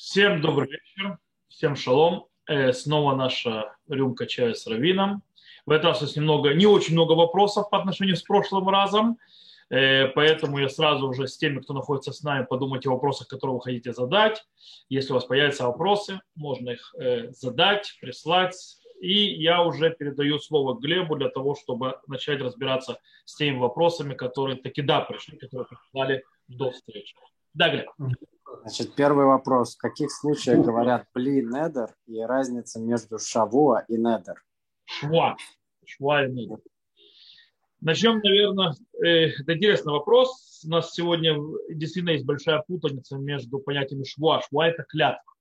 Всем добрый вечер, всем шалом. Э, снова наша рюмка чая с равином. В этот раз есть немного, не очень много вопросов по отношению с прошлым разом, э, поэтому я сразу уже с теми, кто находится с нами, подумайте о вопросах, которые вы хотите задать. Если у вас появятся вопросы, можно их э, задать, прислать. И я уже передаю слово Глебу для того, чтобы начать разбираться с теми вопросами, которые таки да пришли, которые прислали до встречи. Да, Глеб. Значит, первый вопрос. В каких случаях говорят бли недер и разница между шавуа и недер? Шва. Шва и недер. Начнем, наверное, э, это интересный вопрос. У нас сегодня действительно есть большая путаница между понятиями шва. Шва – это клятва.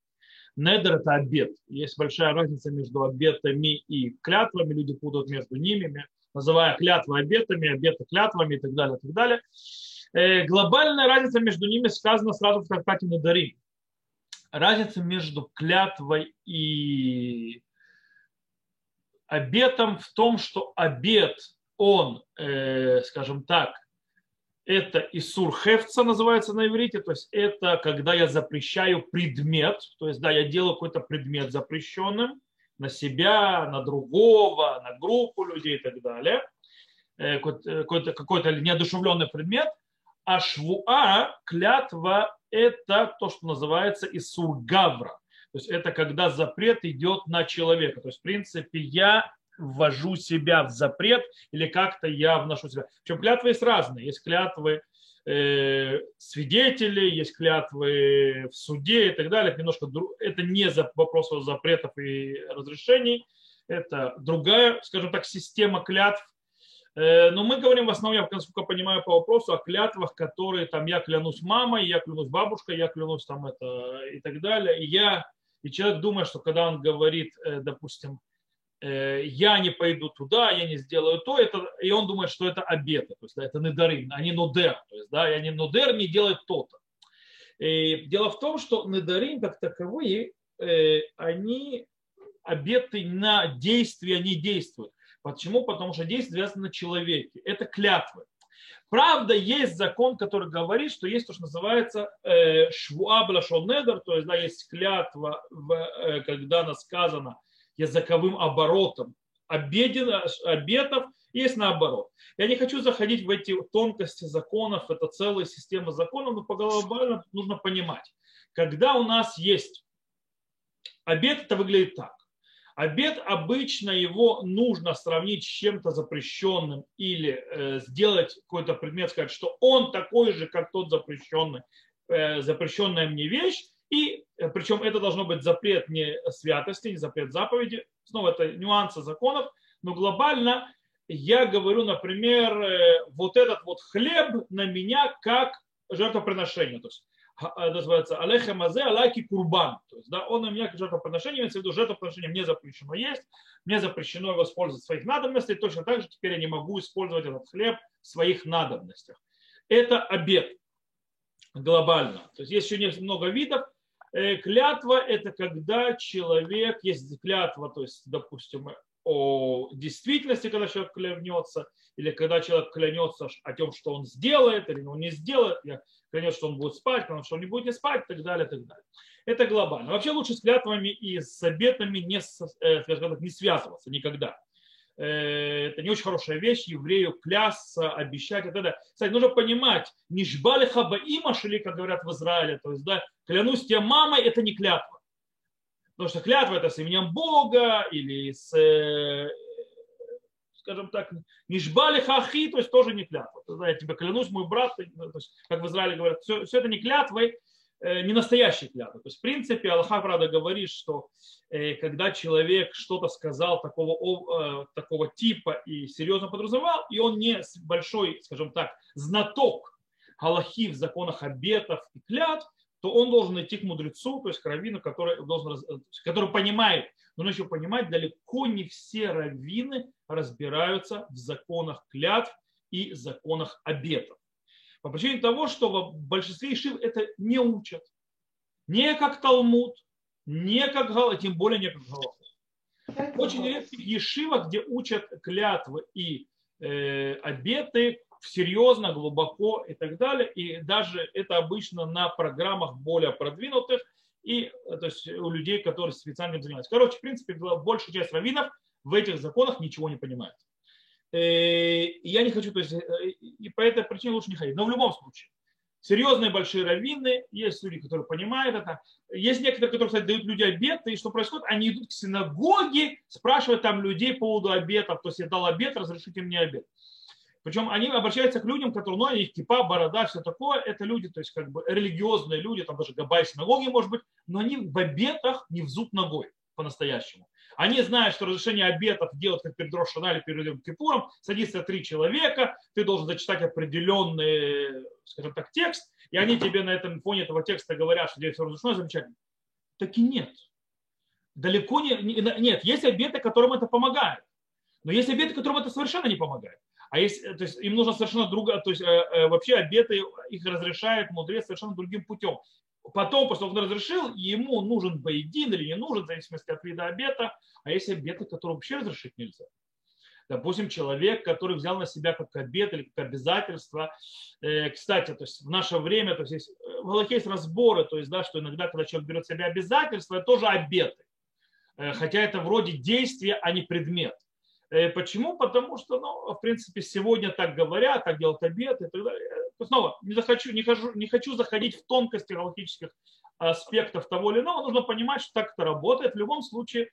Недер – это обед. Есть большая разница между обетами и клятвами. Люди путают между ними, называя клятвы обетами, обеты клятвами и так далее, и так далее. Э, глобальная разница между ними сказана сразу в трактате Надари. Разница между клятвой и обетом в том, что обет, он, э, скажем так, это Исур Хевца называется на иврите, то есть это когда я запрещаю предмет, то есть да, я делаю какой-то предмет запрещенным на себя, на другого, на группу людей и так далее, э, какой-то, какой-то неодушевленный предмет – а швуа, клятва, это то, что называется исур гавра. То есть это когда запрет идет на человека. То есть, в принципе, я ввожу себя в запрет или как-то я вношу себя. Причем клятвы есть разные. Есть клятвы э, свидетелей, есть клятвы в суде и так далее. Это немножко это не за вопрос запретов и разрешений. Это другая, скажем так, система клятв, но мы говорим в основном, я насколько понимаю по вопросу, о клятвах, которые там я клянусь мамой, я клянусь бабушкой, я клянусь там это и так далее. И я, и человек думает, что когда он говорит, э, допустим, э, я не пойду туда, я не сделаю то, это, и он думает, что это обеты, то есть да, это недары, а не нудер, то есть да, я не нудер не делает то-то. И дело в том, что недарим как таковые, они обеты на действия не действуют. Почему? Потому что действие связано на человеке. Это клятвы. Правда, есть закон, который говорит, что есть то, что называется э, швуабла шонедер, то есть да, есть клятва, э, когда она сказана языковым оборотом обеден, обетов, есть наоборот. Я не хочу заходить в эти тонкости законов, это целая система законов, но по глобально нужно понимать. Когда у нас есть обед, это выглядит так. Обед обычно его нужно сравнить с чем-то запрещенным или э, сделать какой-то предмет, сказать, что он такой же, как тот запрещенный, э, запрещенная мне вещь, и э, причем это должно быть запрет не святости, не запрет заповеди, снова это нюансы законов, но глобально я говорю, например, э, вот этот вот хлеб на меня как жертвоприношение. То есть называется алехем азе алайки курбан. То есть, да, он на меня жертвоприношение, имеется в виду жертвоприношение мне запрещено есть, мне запрещено его использовать в своих надобностях, точно так же теперь я не могу использовать этот хлеб в своих надобностях. Это обед глобально. То есть есть еще много видов. Э, клятва – это когда человек, есть клятва, то есть, допустим, о действительности, когда человек клянется, или когда человек клянется о том, что он сделает или он не сделает, клянется, что он будет спать, потому что он не будет не спать, и так далее, и так далее. Это глобально. Вообще лучше с клятвами и с обетами не, э, не связываться никогда. Э, это не очень хорошая вещь, еврею клясться, обещать и так далее. Кстати, нужно понимать, не жбали хаба имашили, как говорят в Израиле, то есть, да, клянусь тебе мамой, это не клятва. Потому что клятва это с именем Бога или с, э, скажем так, нишбали хахи, то есть тоже не клятва. Я тебе клянусь, мой брат, то есть, как в Израиле говорят, все, все это не клятвой, э, не настоящей клятвы. То есть, в принципе, Аллах, правда, говорит, что э, когда человек что-то сказал такого, такого типа и серьезно подразумевал, и он не большой, скажем так, знаток Аллахи в законах обетов и клятв, то он должен идти к мудрецу, то есть к раввину, который, должен, который понимает. Но он еще понимать, далеко не все раввины разбираются в законах клятв и законах обетов. По причине того, что в большинстве ишив это не учат. Не как Талмуд, не как Гала, тем более не как Галаху. Очень редких ешивах, где учат клятвы и э, обеты, серьезно, глубоко и так далее. И даже это обычно на программах более продвинутых. И то есть у людей, которые специально этим занимаются. Короче, в принципе, большая часть раввинов в этих законах ничего не понимает. Э, я не хочу, то есть, э, и по этой причине лучше не ходить. Но в любом случае, серьезные большие раввины, есть люди, которые понимают это. Есть некоторые, которые, кстати, дают люди обеты, и что происходит? Они идут к синагоге, спрашивают там людей по поводу обетов, то есть я дал обет, разрешите мне обет. Причем они обращаются к людям, которые, ну, их кипа, борода, все такое, это люди, то есть как бы религиозные люди, там даже габай синагоги, может быть, но они в обетах не в зуб ногой по-настоящему. Они знают, что разрешение обетов делать как перед Рошана или перед Кипуром, садится три человека, ты должен зачитать определенный, скажем так, текст, и они тебе на этом фоне этого текста говорят, что здесь все разрешено, замечательно. Так и нет. Далеко не, нет, есть обеты, которым это помогает. Но есть обеты, которым это совершенно не помогает. А есть, то есть им нужно совершенно другое, то есть э, э, вообще обеты их разрешает мудрец совершенно другим путем. Потом, после того, как он разрешил, ему нужен бейдин или не нужен, в зависимости от вида обета. А есть обеты, которые вообще разрешить нельзя. Допустим, человек, который взял на себя как обет или как обязательство. Э, кстати, то есть в наше время, то есть, есть в Галахе есть разборы, то есть, да, что иногда, когда человек берет себе обязательства, это тоже обеты. Хотя это вроде действия, а не предмет. Э, почему? Потому что, ну, в принципе, сегодня так говорят, так делают обед и так далее. Снова, не, захочу, не, хочу, не хочу заходить в тонкости галактических аспектов того или иного, нужно понимать, что так это работает. В любом случае,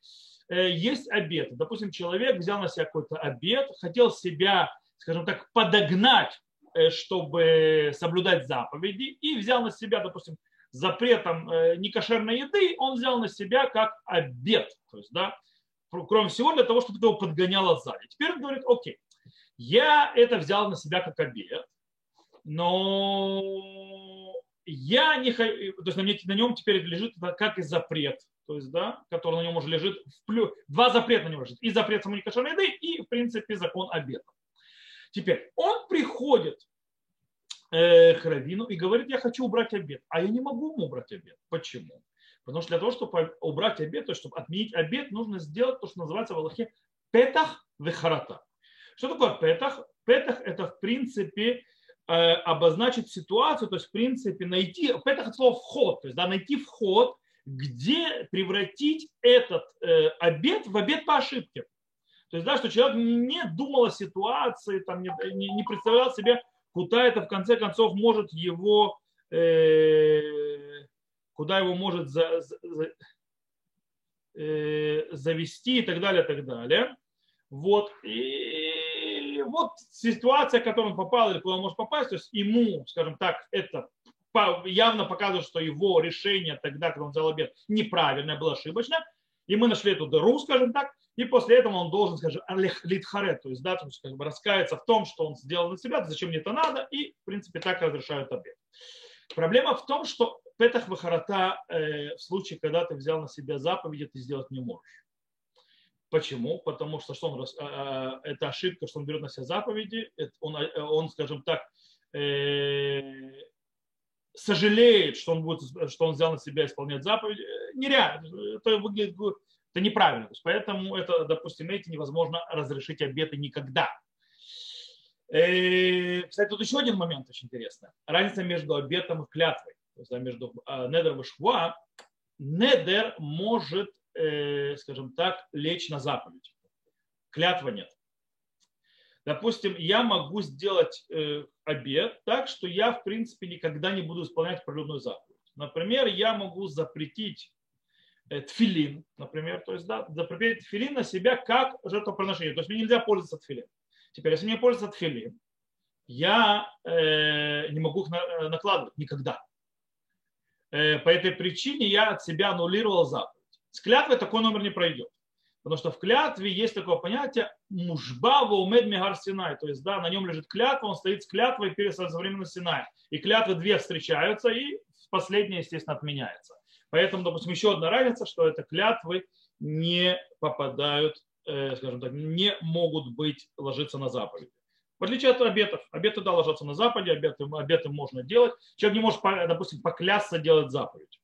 э, есть обед. Допустим, человек взял на себя какой-то обед, хотел себя, скажем так, подогнать, э, чтобы соблюдать заповеди, и взял на себя, допустим, запретом некошерной еды, он взял на себя как обед. То есть, да, кроме всего, для того, чтобы это его подгоняло сзади. Теперь он говорит, окей, я это взял на себя как обед, но я не то есть на, мне, на нем теперь лежит как и запрет, то есть, да, который на нем уже лежит, в плюс, два запрета на нем лежит, и запрет самоникошерной еды, и, в принципе, закон обеда. Теперь, он приходит э, к Равину и говорит, я хочу убрать обед, а я не могу ему убрать обед. Почему? Потому что для того, чтобы убрать обед, то есть чтобы отменить обед, нужно сделать то, что называется в Аллахе петах вехарата. Что такое петах? Петах это в принципе э, обозначить ситуацию, то есть в принципе найти, петах это слово вход, то есть да, найти вход, где превратить этот э, обед в обед по ошибке. То есть, да, что человек не думал о ситуации, там, не, не, представлял себе, куда это в конце концов может его э, куда его может за, за, э, завести и так далее, и так далее. Вот. И вот ситуация, в которую он попал или куда он может попасть, то есть ему, скажем так, это явно показывает, что его решение тогда, когда он взял обед, неправильное, было ошибочное. И мы нашли эту дыру, скажем так, и после этого он должен, скажем, литхаре, то есть, да, то есть, как бы раскаяться в том, что он сделал на себя, зачем мне это надо, и, в принципе, так разрешают обед. Проблема в том, что Петах Вахарата э, в случае, когда ты взял на себя заповеди, ты сделать не можешь. Почему? Потому что, что он, э, э, это ошибка, что он берет на себя заповеди, он, он скажем так, сожалеет, что он, будет, что он взял на себя исполнять заповеди. Нереально. Это выглядит это неправильно. поэтому это, допустим, эти невозможно разрешить обеты никогда. Кстати, тут еще один момент очень интересный. Разница между обетом и клятвой то между а, недер и недер может, э, скажем так, лечь на заповедь. Клятва нет. Допустим, я могу сделать э, обед так, что я, в принципе, никогда не буду исполнять определенную заповедь. Например, я могу запретить э, тфилин, например, то есть да, запретить тфилин на себя как жертвоприношение. То есть мне нельзя пользоваться тфилин. Теперь, если мне пользоваться тфилин, я э, не могу их на, накладывать никогда. Э, по этой причине я от себя аннулировал заповедь. С клятвой такой номер не пройдет. Потому что в клятве есть такое понятие мужба умед мегар Синай. То есть, да, на нем лежит клятва, он стоит с клятвой перед современным Синай. И клятвы две встречаются, и последняя, естественно, отменяется. Поэтому, допустим, еще одна разница, что это клятвы не попадают, э, скажем так, не могут быть ложиться на заповедь. В отличие от обетов. Обеты да ложатся на Западе, обеты, обеты можно делать. Человек не может, допустим, поклясться делать заповедь.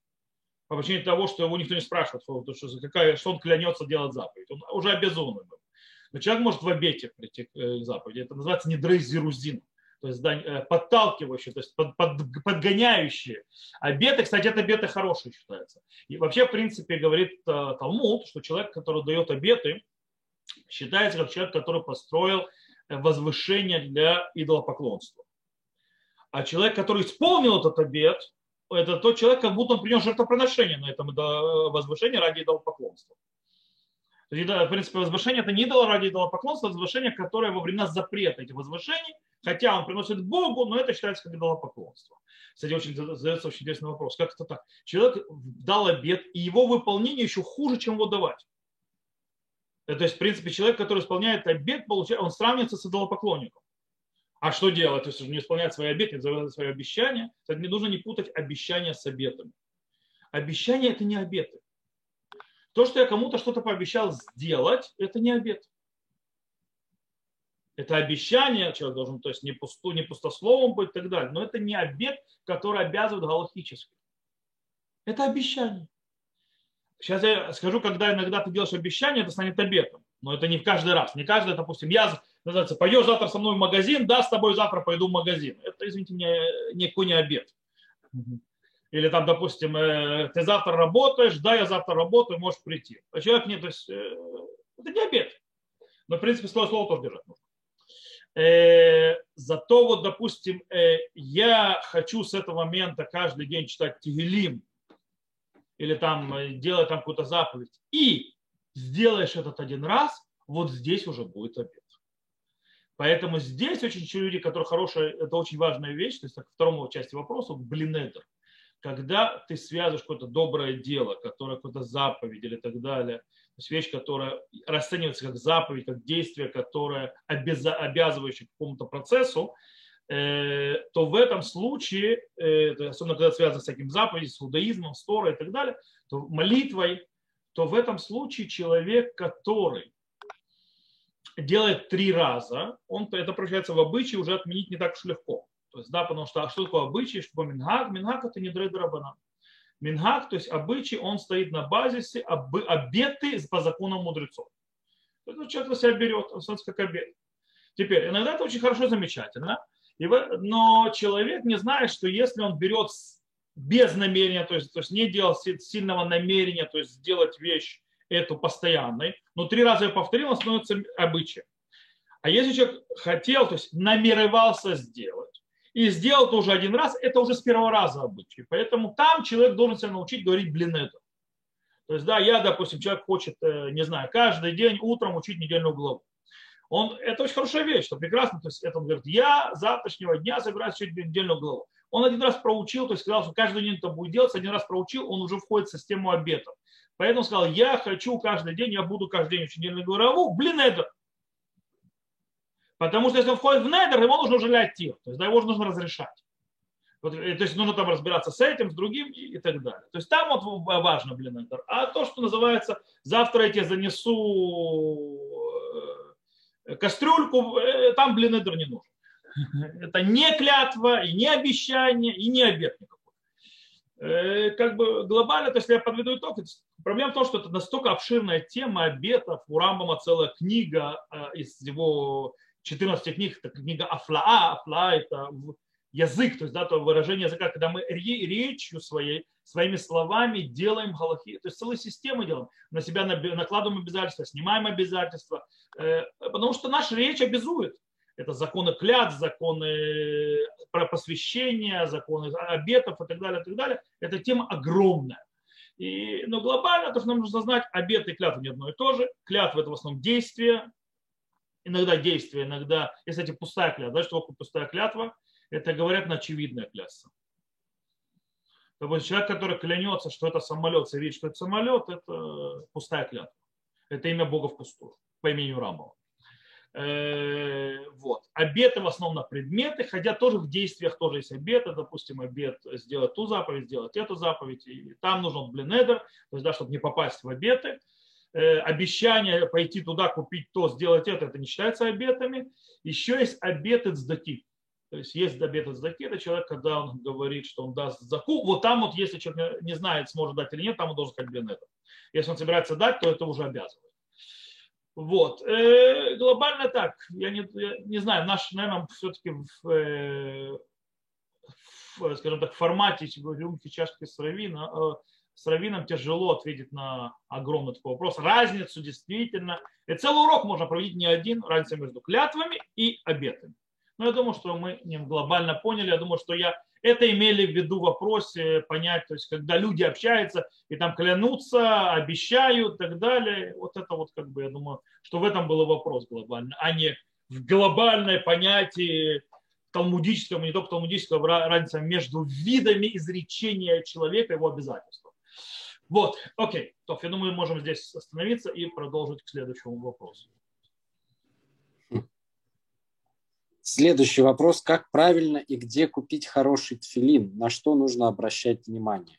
По причине того, что его никто не спрашивает, что, какая, что он клянется делать заповедь. Он уже обязан был. Но человек может в обете прийти к э, заповеди. Это называется недрейзирузин. то есть э, подталкивающие, то есть под, под, подгоняющие. Обеты, кстати, это обеты хорошие считаются. И вообще, в принципе, говорит э, Талмуд, что человек, который дает обеты, считается как человек, который построил возвышение для идолопоклонства. А человек, который исполнил этот обет, это тот человек, как будто он принес жертвоприношение на этом возвышении ради идолопоклонства. В принципе, возвышение это не идол ради идолопоклонства, а возвышение, которое во времена запрета этих возвышений, хотя он приносит Богу, но это считается как идолопоклонство. Кстати, очень задается очень интересный вопрос. Как это так? Человек дал обед, и его выполнение еще хуже, чем его давать. То есть, в принципе, человек, который исполняет обед, получает, он сравнивается с идолопоклонником. А что делать, если не исполняет свои обеты, не свои обещания? Кстати, не нужно не путать обещания с обетами. Обещания – это не обеты. То, что я кому-то что-то пообещал сделать, это не обет. Это обещание, человек должен, то есть не, пусту, не пустословом быть и так далее. Но это не обет, который обязывает галактически. Это обещание. Сейчас я скажу, когда иногда ты делаешь обещание, это станет обетом. Но это не в каждый раз. Не каждый, допустим, я, называется, пойдешь завтра со мной в магазин, да, с тобой завтра пойду в магазин. Это, извините меня, никакой не обет. Или там, допустим, э, ты завтра работаешь, да, я завтра работаю, можешь прийти. А человек нет, то есть э, это не обед. Но, в принципе, слово слово тоже держать нужно. Э, зато вот, допустим, я хочу с этого момента каждый день читать Тигелим или там делать там какую-то заповедь, и сделаешь этот один раз, вот здесь уже будет обед. Поэтому здесь очень люди, которые хорошие, это очень важная вещь, то есть к второму части вопроса, блинедер – когда ты связываешь какое-то доброе дело, которое какое-то заповедь или так далее, то есть вещь, которая расценивается как заповедь, как действие, которое обязывающее к какому-то процессу, э, то в этом случае, э, особенно когда связано с таким заповедью, с иудаизмом, с Торой и так далее, то молитвой, то в этом случае человек, который делает три раза, он это превращается в обычай, уже отменить не так уж легко. То есть, да, потому что а что такое обычай, что такое? Мингаг это не дрейдрабана. Мингаг, то есть обычай, он стоит на базисе обеты по законам мудрецов. То есть, человек на себя берет, он становится как обед. Теперь, иногда это очень хорошо, замечательно, но человек не знает, что если он берет без намерения, то есть, то есть не делал сильного намерения, то есть сделать вещь эту постоянной, но три раза я повторил, он становится обычаем. А если человек хотел, то есть намеревался сделать, и сделал это уже один раз, это уже с первого раза обычай. Поэтому там человек должен себя научить говорить блин это. То есть, да, я, допустим, человек хочет, э, не знаю, каждый день утром учить недельную главу. Он, это очень хорошая вещь, что прекрасно, то есть это он говорит, я завтрашнего дня собираюсь учить недельную главу. Он один раз проучил, то есть сказал, что каждый день это будет делать, один раз проучил, он уже входит в систему обетов. Поэтому сказал, я хочу каждый день, я буду каждый день учить недельную главу, блин это. Потому что если он входит в недер, ему нужно ужалять тир. То есть да, его нужно разрешать. Вот, э, то есть нужно там разбираться с этим, с другим и, и так далее. То есть там вот важно, блин, недер. А то, что называется, завтра я тебе занесу кастрюльку, э, там, блин, недер не нужен. Это не клятва, и не обещание, и не обет никакой. Как бы глобально, то есть я подведу итог, проблема в том, что это настолько обширная тема обетов, у Рамбама целая книга из его 14 книг, это книга Афлаа, Афлаа это язык, то есть да, то выражение языка, когда мы речью своей, своими словами делаем галахи, то есть целую систему делаем, на себя накладываем обязательства, снимаем обязательства, э, потому что наша речь обязует. Это законы клят, законы посвящения, законы обетов и так далее, и так далее. Это тема огромная. И, но глобально, то, что нам нужно знать, обеты и клятвы не одно и то же. Клятва – это в основном действие, иногда действие, иногда, если это пустая клятва, знаешь, что такое пустая клятва? Это говорят на очевидная клятва. То есть человек, который клянется, что это самолет, и что это самолет, это пустая клятва. Это имя Бога в пустую, по имени Рамбова. Э, вот. Обеты в основном на предметы, хотя тоже в действиях тоже есть обеты, допустим, обет сделать ту заповедь, сделать эту заповедь, и там нужен блинедер, то есть, да, чтобы не попасть в обеты. Э, обещание пойти туда, купить то, сделать это, это не считается обетами. Еще есть обеты цдаки. То есть есть обеты цдаки, это человек, когда он говорит, что он даст заку, вот там вот, если человек не знает, сможет дать или нет, там он должен блин это. Если он собирается дать, то это уже обязывает. Вот. Э, глобально так. Я не, я не знаю, наш, наверное, все-таки в, э, в, скажем так, формате рюмки чашки с равина, э, с равином тяжело ответить на огромный такой вопрос. Разницу действительно. И целый урок можно проводить не один, разница между клятвами и обетами. Но я думаю, что мы не глобально поняли. Я думаю, что я это имели в виду в вопросе понять, то есть когда люди общаются и там клянутся, обещают и так далее. Вот это вот как бы, я думаю, что в этом был вопрос глобально, а не в глобальное понятие талмудическом, не только талмудического, разница между видами изречения человека и его обязательством. Вот, окей. То, я думаю, мы можем здесь остановиться и продолжить к следующему вопросу. Следующий вопрос. Как правильно и где купить хороший тфилин? На что нужно обращать внимание?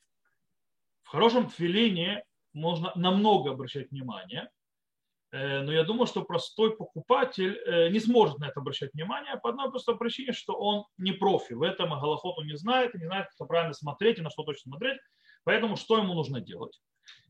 В хорошем тфилине можно намного обращать внимание. Э, но я думаю, что простой покупатель э, не сможет на это обращать внимание по одной простой причине, что он не профи. В этом Голохоту не знает, не знает, как правильно смотреть и на что точно смотреть. Поэтому что ему нужно делать?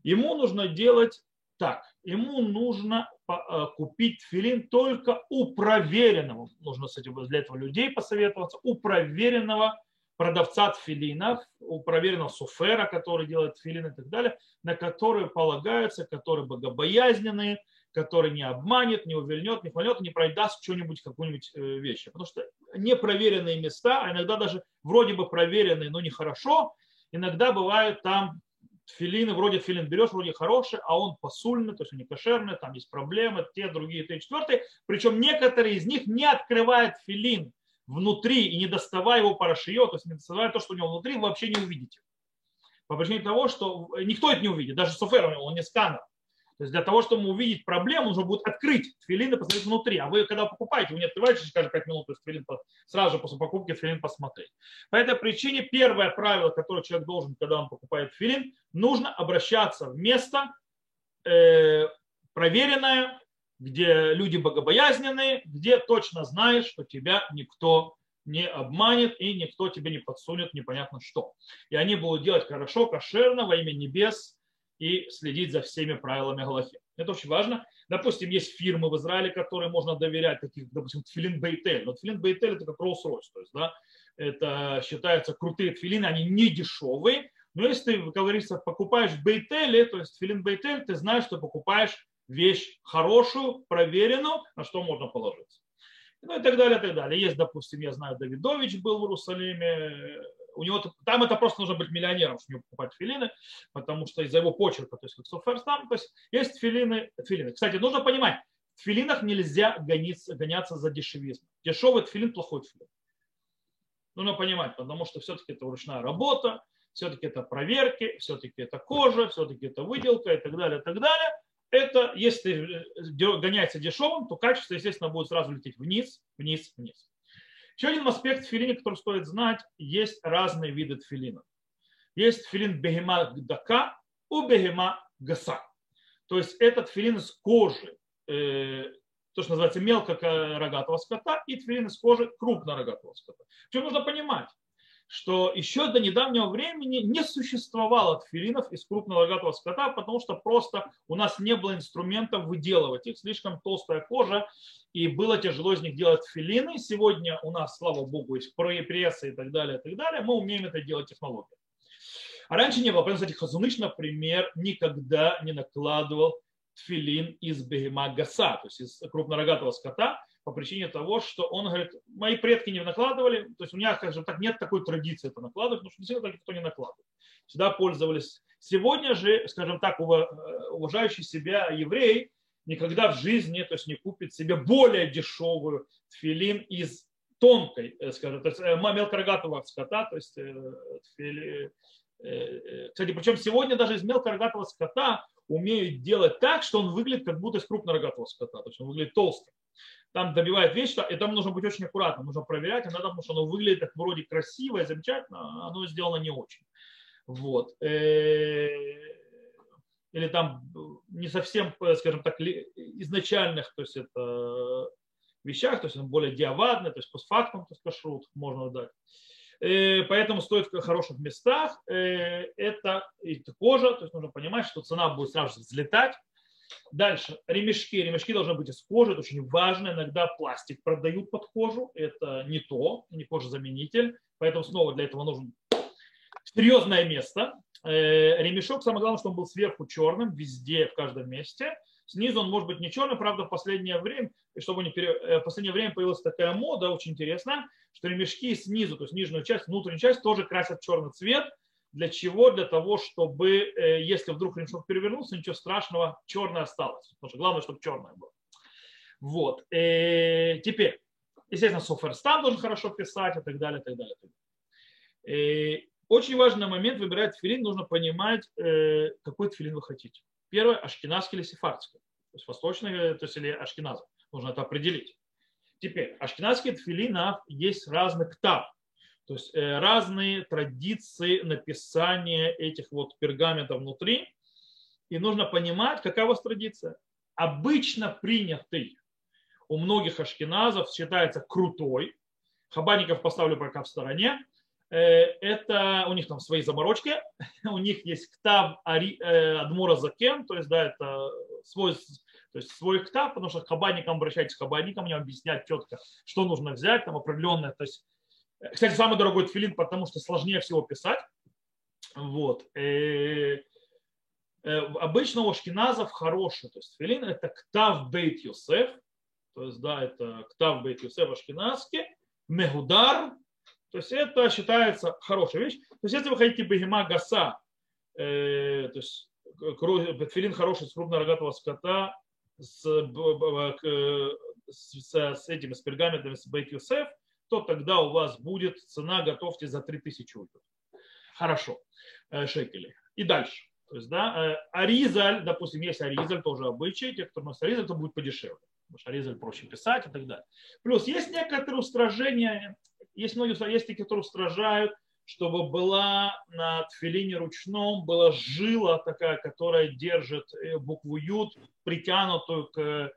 Ему нужно делать так, ему нужно э, купить филин только у проверенного, нужно этим для этого людей посоветоваться, у проверенного продавца тфилинов, у проверенного суфера, который делает тфилин и так далее, на которые полагаются, которые богобоязненные, который не обманет, не увильнет, не хвалет, не продаст что-нибудь, какую-нибудь э, вещь. Потому что непроверенные места, а иногда даже вроде бы проверенные, но нехорошо, иногда бывает там филины, вроде филин берешь, вроде хороший, а он посульный, то есть не кошерный, там есть проблемы, те, другие, те, четвертые. Причем некоторые из них не открывают филин внутри и не доставая его парашио, то есть не доставая то, что у него внутри, вы вообще не увидите. По причине того, что никто это не увидит, даже Софер, он не сканер. То есть для того, чтобы увидеть проблему, нужно будет открыть тфилин и посмотреть внутри. А вы, когда покупаете, вы не открываете через каждые 5 минут то есть тфилин, сразу же после покупки тфилин посмотреть. По этой причине первое правило, которое человек должен, когда он покупает тфилин, нужно обращаться в место э, проверенное, где люди богобоязненные, где точно знаешь, что тебя никто не обманет и никто тебе не подсунет непонятно что. И они будут делать хорошо, кошерно, во имя небес, и следить за всеми правилами Галахи. Это очень важно. Допустим, есть фирмы в Израиле, которые можно доверять, таких, допустим, Тфилин Бейтель. Но Тфилин Бейтель это как Rolls-Royce, то есть, да, это считаются крутые тфилины, они не дешевые, но если ты, как говорится, покупаешь Бейтеле, то есть Тфилин Бейтель, ты знаешь, что покупаешь вещь хорошую, проверенную, на что можно положиться. Ну и так далее, и так далее. Есть, допустим, я знаю, Давидович был в Иерусалиме, у него там это просто нужно быть миллионером, чтобы покупать филины, потому что из-за его почерка, то есть как соферс там, то есть есть филины, филины. Кстати, нужно понимать, в филинах нельзя гониться, гоняться за дешевизм. Дешевый филин, плохой филин. Нужно понимать, потому что все-таки это ручная работа, все-таки это проверки, все-таки это кожа, все-таки это выделка и так далее, и так далее. Это, если гоняется дешевым, то качество, естественно, будет сразу лететь вниз, вниз, вниз. Еще один аспект тфилина, который стоит знать, есть разные виды тфилинов. Есть тфилин бегема дака у бегема гаса. То есть этот тфилин из кожи, э, то, что называется мелкорогатого скота, и тфилин из кожи крупнорогатого скота. Что нужно понимать? Что еще до недавнего времени не существовало тфилинов из крупного рогатого скота, потому что просто у нас не было инструментов выделывать их, слишком толстая кожа, и было тяжело из них делать филины. Сегодня у нас, слава богу, есть прессы и так далее, и так далее. Мы умеем это делать технологией. А раньше не было. Поэтому, кстати, Хазуныш, например, никогда не накладывал тфилин из бегема гаса, то есть из крупнорогатого скота, по причине того, что он говорит, мои предки не накладывали, то есть у меня, скажем так, нет такой традиции это накладывать, потому что действительно так никто не накладывает. Всегда пользовались. Сегодня же, скажем так, уважающий себя еврей никогда в жизни то есть не купит себе более дешевую тфилин из тонкой, э, скажем, то есть э, мелкорогатого скота, то есть э, тфили, кстати, причем сегодня даже из мелкорогатого скота умеют делать так, что он выглядит как будто из крупнорогатого скота, то есть он выглядит толстым там добивает вещь, и там нужно быть очень аккуратным, нужно проверять, иногда, потому что оно выглядит как вроде красиво и замечательно, а оно сделано не очень. Вот. Э, или там не совсем, скажем так, изначальных, то есть это вещах, то есть он более диавадный, то есть постфактум, то есть кашрут можно дать. Э, поэтому стоит в хороших местах. Э, это кожа, то есть нужно понимать, что цена будет сразу взлетать, Дальше. Ремешки. Ремешки должны быть из кожи. Это очень важно. Иногда пластик продают под кожу. Это не то, не кожезаменитель. Поэтому снова для этого нужен серьезное место. Э, ремешок, самое главное, чтобы он был сверху черным, везде, в каждом месте. Снизу он может быть не черный, правда, в последнее время, чтобы не пере... Э, в последнее время появилась такая мода, очень интересная, что ремешки снизу, то есть нижнюю часть, внутреннюю часть тоже красят черный цвет. Для чего? Для того, чтобы, э, если вдруг ремешок перевернулся, ничего страшного, черное осталось. Потому что главное, чтобы черное было. Вот. Теперь, естественно, соферстан должен хорошо писать и так далее, и так далее. Очень важный момент, выбирать тфилин, нужно понимать, э, какой тфилин вы хотите. Первое, ашкеназский или сефардский. То есть восточный, э, то есть или ашкеназов. Нужно это определить. Теперь, ашкеназские тфилинов есть разный ктаб. То есть э, разные традиции написания этих вот пергаментов внутри. И нужно понимать, какая у вас традиция. Обычно принятый у многих ашкеназов считается крутой. Хабаников поставлю пока в стороне. Э, это у них там свои заморочки, у них есть ктав э, Адмура Закен, то есть, да, это свой, то есть свой ктав, потому что к хабаникам обращайтесь к хабаникам, они объяснять четко, что нужно взять, там определенное, то есть, кстати, самый дорогой тфилин, потому что сложнее всего писать, вот. Обычно у ашкеназов хороший, то есть филин это ктав бейт Йосеф, то есть, да, это ктав бейт Йосеф ашкеназский, мегудар, то есть это считается хорошая вещь. То есть если вы хотите бегема гаса, э, то есть филин хороший с крупнорогатого скота, с, с, с этими с пергаментами, с бейт Юсеф, то тогда у вас будет цена, готовьте за 3000 ульпов. Хорошо, э, шекели. И дальше. То есть, да, э, аризаль, допустим, есть аризаль, тоже обычай, те, кто носит аризаль, то будет подешевле. Потому что аризаль проще писать и так далее. Плюс есть некоторые устражения, есть многие есть такие, которые устражают, чтобы была на тфилине ручном была жила такая, которая держит э, букву Ют, притянутую к...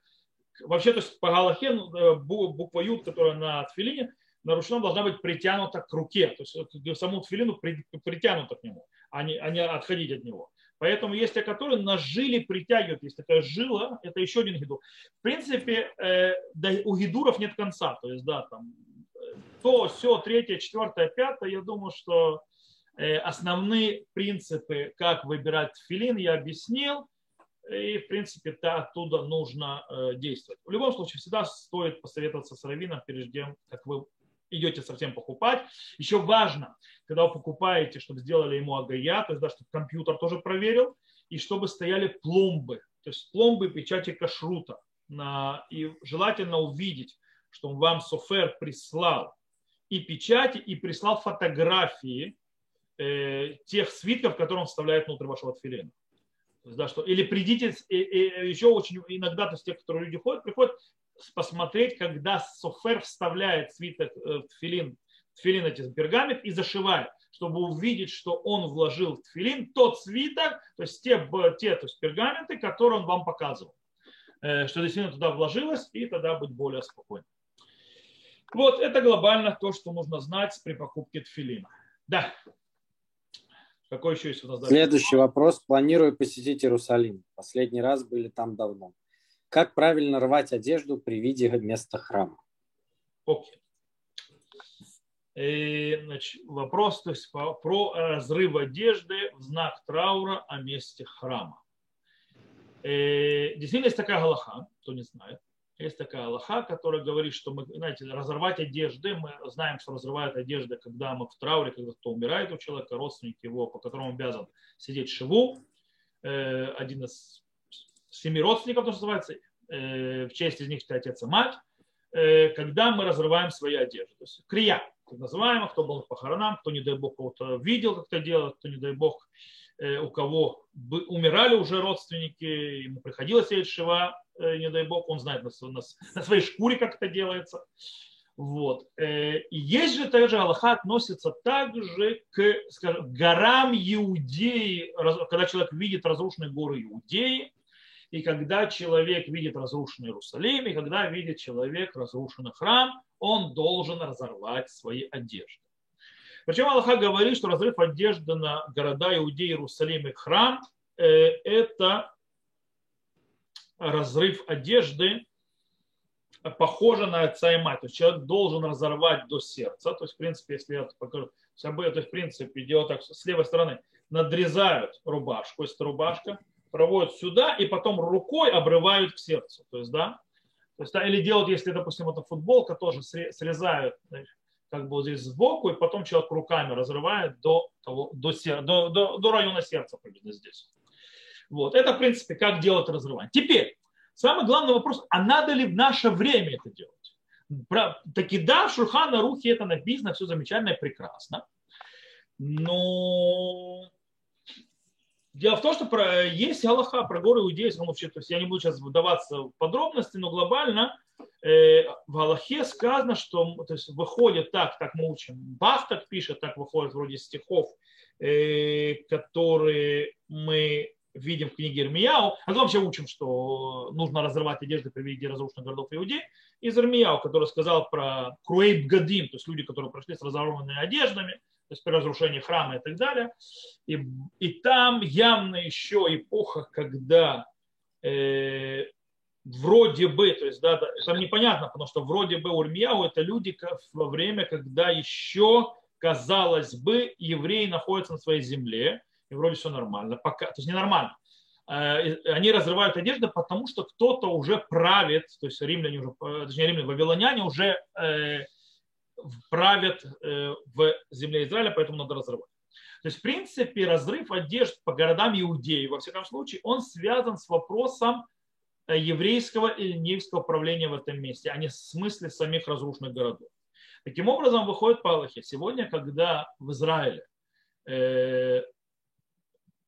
Вообще, то есть по Галахе буква Ют, которая на тфилине, на ручном должна быть притянута к руке, то есть саму тфилину притянута к нему, а не, а не отходить от него. Поэтому есть те, которые на жиле притягивают. Есть такая жила, это еще один гидур. В принципе, э, у гидуров нет конца. То есть, да, там то, все, третье, четвертое, пятое, я думаю, что э, основные принципы, как выбирать филин, я объяснил. И, в принципе, то оттуда нужно э, действовать. В любом случае, всегда стоит посоветоваться с раввином, перед тем, как вы идете совсем покупать. Еще важно, когда вы покупаете, чтобы сделали ему агая, то есть, да, чтобы компьютер тоже проверил, и чтобы стояли пломбы, то есть пломбы печати кашрута. И желательно увидеть, что вам софер прислал и печати, и прислал фотографии э, тех свитков, которые он вставляет внутрь вашего тфилина. да, что, или придите, и, и еще очень иногда, то есть те, которые люди ходят, приходят посмотреть, когда софер вставляет свиток э, в тфилин, тфилин эти пергамент и зашивает, чтобы увидеть, что он вложил в тфилин тот свиток, то есть те, те то есть пергаменты, которые он вам показывал. Э, что действительно туда вложилось, и тогда быть более спокойным. Вот это глобально то, что нужно знать при покупке тфилина. Да. Какой еще есть у нас? Следующий вопрос. Планирую посетить Иерусалим. Последний раз были там давно. Как правильно рвать одежду при виде места храма? Окей. И, значит, вопрос то есть, про разрыв одежды в знак траура о месте храма. И, действительно есть такая галаха, кто не знает. Есть такая Аллаха, которая говорит, что мы, знаете, разорвать одежды, мы знаем, что разрывают одежды, когда мы в трауре, когда кто умирает у человека, родственник его, по которому обязан сидеть шиву, э, один из семи родственников, то, что называется, э, в честь из них отец и мать, э, когда мы разрываем свои одежды. То есть крия, так называемых, кто был в похоронам, кто, не дай бог, кого-то видел, как это делать, кто, не дай бог, у кого умирали уже родственники, ему приходилось сидеть шива, Э, не дай бог, он знает на, на, на своей шкуре, как это делается. Вот. Э, и есть же также Аллаха относится также к скажем, горам Иудеи, когда человек видит разрушенные горы Иудеи, и когда человек видит разрушенный Иерусалим, и когда видит человек разрушенный храм, он должен разорвать свои одежды. Причем Аллаха говорит, что разрыв одежды на города Иудеи, Иерусалим и храм э, – это разрыв одежды похоже на отца и мать. То есть человек должен разорвать до сердца. То есть, в принципе, если я покажу, то есть, в принципе, делают так, с левой стороны надрезают рубашку, если это рубашка, проводят сюда и потом рукой обрывают к сердцу. То есть, да, то есть, да, или делают, если, допустим, это футболка, тоже срезают как бы вот здесь сбоку, и потом человек руками разрывает до, того, до, до, до, до района сердца, примерно здесь. Вот. Это, в принципе, как делать разрывание. Теперь, самый главный вопрос, а надо ли в наше время это делать? Таки да, Шурхана Рухе это написано, все замечательно и прекрасно. Но Дело в том, что про, есть Аллаха про горы вообще, то есть я не буду сейчас вдаваться в подробности, но глобально э, в Аллахе сказано, что то есть, выходит так, так мы учим. Бах так пишет, так выходит вроде стихов, э, которые мы видим в книге Ирмияу, а то вообще учим, что нужно разрывать одежды при виде разрушенных городов Иудеи, из Ирмияу, который сказал про Круэйб Гадим, то есть люди, которые прошли с разорванными одеждами, то есть при разрушении храма и так далее. И, и там явно еще эпоха, когда э, вроде бы, то есть, да, там непонятно, потому что вроде бы Урмияу это люди во время, когда еще, казалось бы, евреи находятся на своей земле, и вроде все нормально, пока, то есть ненормально. Э, они разрывают одежду, потому что кто-то уже правит, то есть римляне уже, э, точнее римляне, вавилоняне уже э, правят э, в земле Израиля, поэтому надо разрывать. То есть, в принципе, разрыв одежд по городам Иудеи, во всяком случае, он связан с вопросом э, еврейского или неевского правления в этом месте, а не в смысле самих разрушенных городов. Таким образом, выходит по. Сегодня, когда в Израиле э,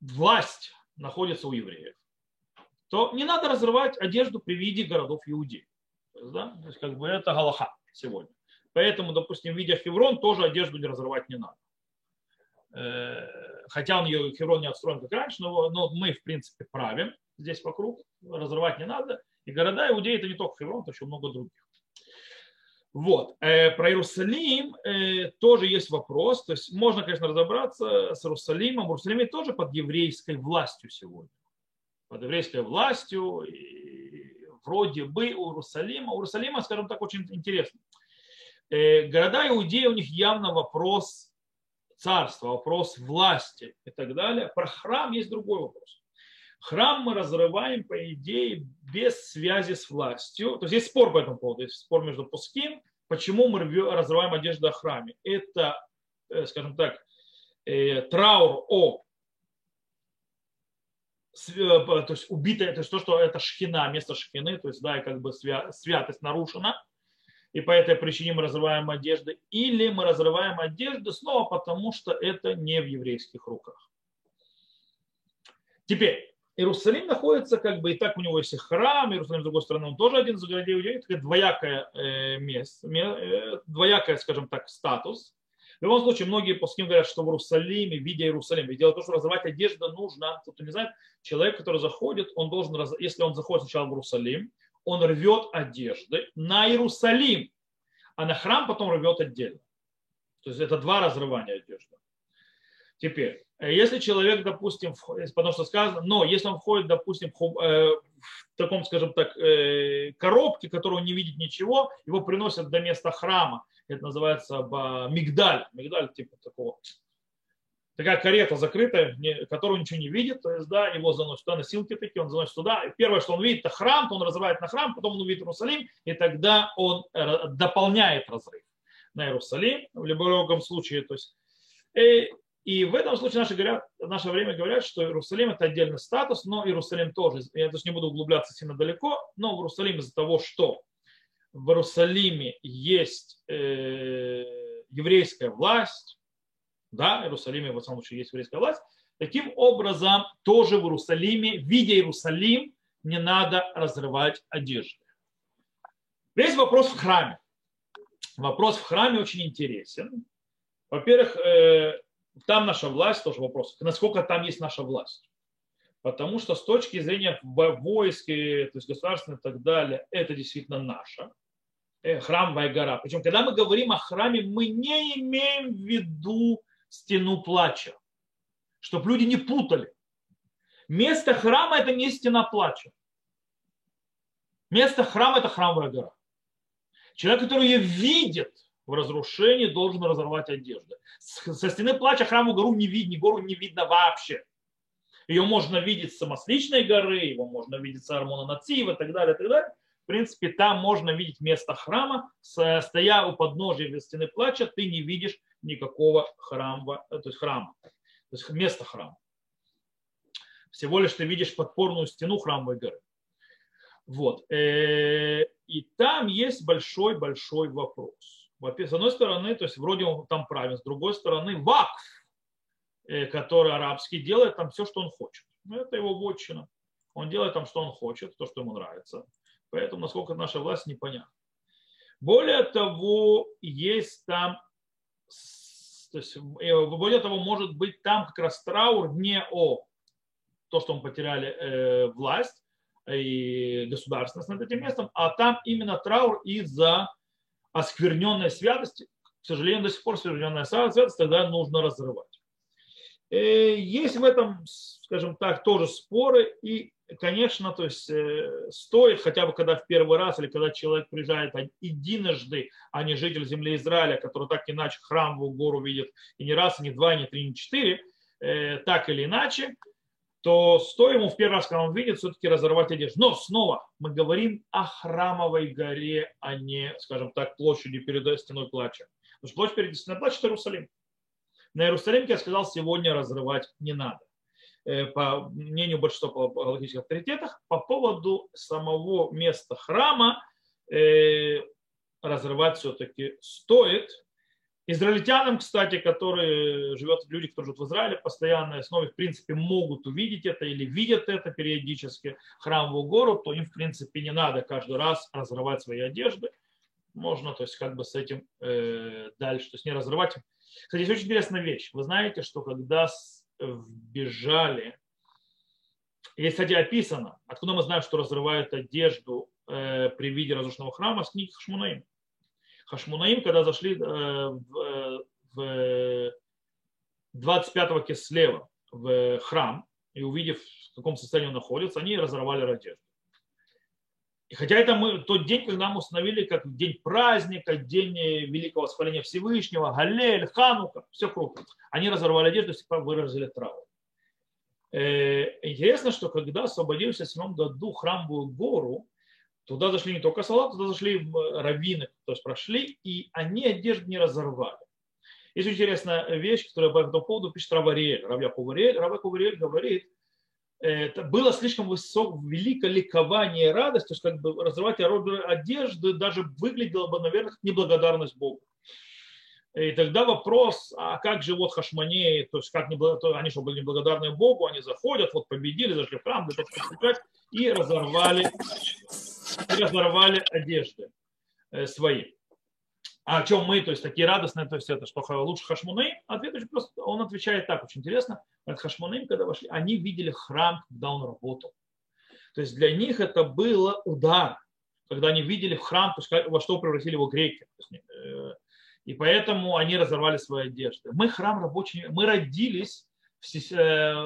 власть находится у евреев, то не надо разрывать одежду при виде городов есть, да? то есть как бы это Галаха сегодня. Поэтому, допустим, видя Хеврон, тоже одежду не разрывать не надо. Э, хотя он ее, Хеврон не отстроен как раньше, но, но мы, в принципе, правим здесь вокруг, разрывать не надо. И города Иудеи это не только Хеврон, это еще много других. Вот. Э, про Иерусалим э, тоже есть вопрос. То есть можно, конечно, разобраться с Иерусалимом. Иерусалим тоже под еврейской властью сегодня. Под еврейской властью. И вроде бы у Иерусалима. У Иерусалима, скажем так, очень интересно. Э, города Иудеи, у них явно вопрос царства, вопрос власти и так далее. Про храм есть другой вопрос. Храм мы разрываем, по идее, без связи с властью. То есть есть спор по этому поводу, есть спор между Пуским, почему мы разрываем одежду о храме. Это, э, скажем так, э, траур о то есть убитое, то есть то, что это шхина, место шхины, то есть да, и как бы святость нарушена – и по этой причине мы разрываем одежды, или мы разрываем одежды снова потому, что это не в еврейских руках. Теперь, Иерусалим находится, как бы, и так у него есть и храм, Иерусалим, с другой стороны, он тоже один из городей Иудеи, такое двоякое э, место, э, двоякое, скажем так, статус. В любом случае, многие после говорят, что в Иерусалиме, видя Иерусалим, ведь дело в том, что разрывать одежду нужно, кто-то не знает, человек, который заходит, он должен, если он заходит сначала в Иерусалим, он рвет одежды на Иерусалим, а на храм потом рвет отдельно. То есть это два разрывания одежды. Теперь, э, если человек, допустим, потому что сказано, но если он входит, допустим, в э, таком, скажем так, э, коробке, которую не видит ничего, его приносят до места храма. Это называется мигдаль. Мигдаль типа такого такая карета закрытая, которую ничего не видит, то есть, да, его заносят туда, носилки такие, он заносит туда. И первое, что он видит, это храм, то он разрывает на храм, потом он увидит Иерусалим, и тогда он э, дополняет разрыв на Иерусалим, в любом случае, то есть, и, э, и в этом случае наши, говорят, в наше время говорят, что Иерусалим это отдельный статус, но Иерусалим тоже, я даже не буду углубляться сильно далеко, но в Иерусалим из-за того, что в Иерусалиме есть э, еврейская власть, да, в Иерусалиме в основном случае есть еврейская власть. Таким образом, тоже в Иерусалиме, видя Иерусалим, не надо разрывать одежды. Весь вопрос в храме. Вопрос в храме очень интересен. Во-первых, э, там наша власть, тоже вопрос, насколько там есть наша власть. Потому что с точки зрения войски, то есть государственного и так далее, это действительно наша. Э, храм Вайгара. Причем, когда мы говорим о храме, мы не имеем в виду стену плача, чтобы люди не путали. Место храма это не стена плача. Место храма – это храмовая гора. Человек, который ее видит в разрушении, должен разорвать одежду. Со стены плача храму гору не видно, гору не видно вообще. Ее можно видеть с самосличной горы, его можно видеть с Армона Нацива и так далее, и так далее. В принципе, там можно видеть место храма. Стоя у подножия стены плача, ты не видишь никакого храма, то есть храма, то есть место храма. Всего лишь ты видишь подпорную стену храмовой горы. Вот. Э, и там есть большой-большой вопрос. С одной стороны, то есть вроде он там правен, с другой стороны, вакф, э, который арабский, делает там все, что он хочет. Это его вотчина. Он делает там, что он хочет, то, что ему нравится. Поэтому, насколько наша власть, непонятно. Более того, есть там, то есть, э, более того, может быть там как раз траур не о то, что мы потеряли э, власть, и государственность над этим местом, а там именно траур из-за оскверненной святости. К сожалению, до сих пор оскверненная святость тогда нужно разрывать. Э, есть в этом, скажем так, тоже споры. И, конечно, то есть э, стоит хотя бы, когда в первый раз или когда человек приезжает единожды, а не житель земли Израиля, который так иначе храмовую гору видит и не раз, и не два, и не три, и не четыре, э, так или иначе, то стоит ему в первый раз, когда он видит, все-таки разорвать одежду. Но снова мы говорим о храмовой горе, а не, скажем так, площади перед стеной плача. Потому что площадь перед стеной плача – это Иерусалим. На Иерусалим, как я сказал, сегодня разрывать не надо. Э, по мнению большинства галактических авторитетов, по поводу самого места храма э, разрывать все-таки стоит – Израильтянам, кстати, которые живут, люди, которые живут в Израиле, постоянной основе, в принципе, могут увидеть это или видят это периодически, храмовую гору, то им, в принципе, не надо каждый раз разрывать свои одежды. Можно, то есть, как бы с этим э, дальше, то есть не разрывать. Кстати, есть очень интересная вещь. Вы знаете, что когда бежали, и, кстати, описано, откуда мы знаем, что разрывают одежду э, при виде разрушенного храма, с книги Хашмунаим. Хашмунаим, когда зашли э, в 25-го Кислева в храм и увидев, в каком состоянии он находится, они разорвали одежду. И хотя это мы, тот день, когда мы установили как день праздника, день великого восхваления Всевышнего, Галель, Ханука, все круто. Они разорвали одежду и выразили траву. Э, интересно, что когда освободились в 7 году храмовую гору, Туда зашли не только салат, туда зашли раввины, то есть прошли, и они одежду не разорвали. Есть интересная вещь, которая по этому поводу пишет Равариэль. Равья Кувариэль. Кувариэль говорит, это было слишком высок, великое ликование и радость, то есть как бы разрывать одежды даже выглядело бы, наверное, как неблагодарность Богу. И тогда вопрос, а как же вот хашманеи, то есть как они что, были неблагодарны Богу, они заходят, вот победили, зашли в храм, и разорвали и разорвали одежды э, свои. А о чем мы, то есть такие радостные, то есть это что лучше Хашмунаим? Ответ очень просто. Он отвечает так, очень интересно. Хашмунаим, когда вошли, они видели храм, когда он работал. То есть для них это было удар, когда они видели в храм, то есть во что превратили его греки. Э, и поэтому они разорвали свои одежды. Мы храм рабочий, мы родились в э,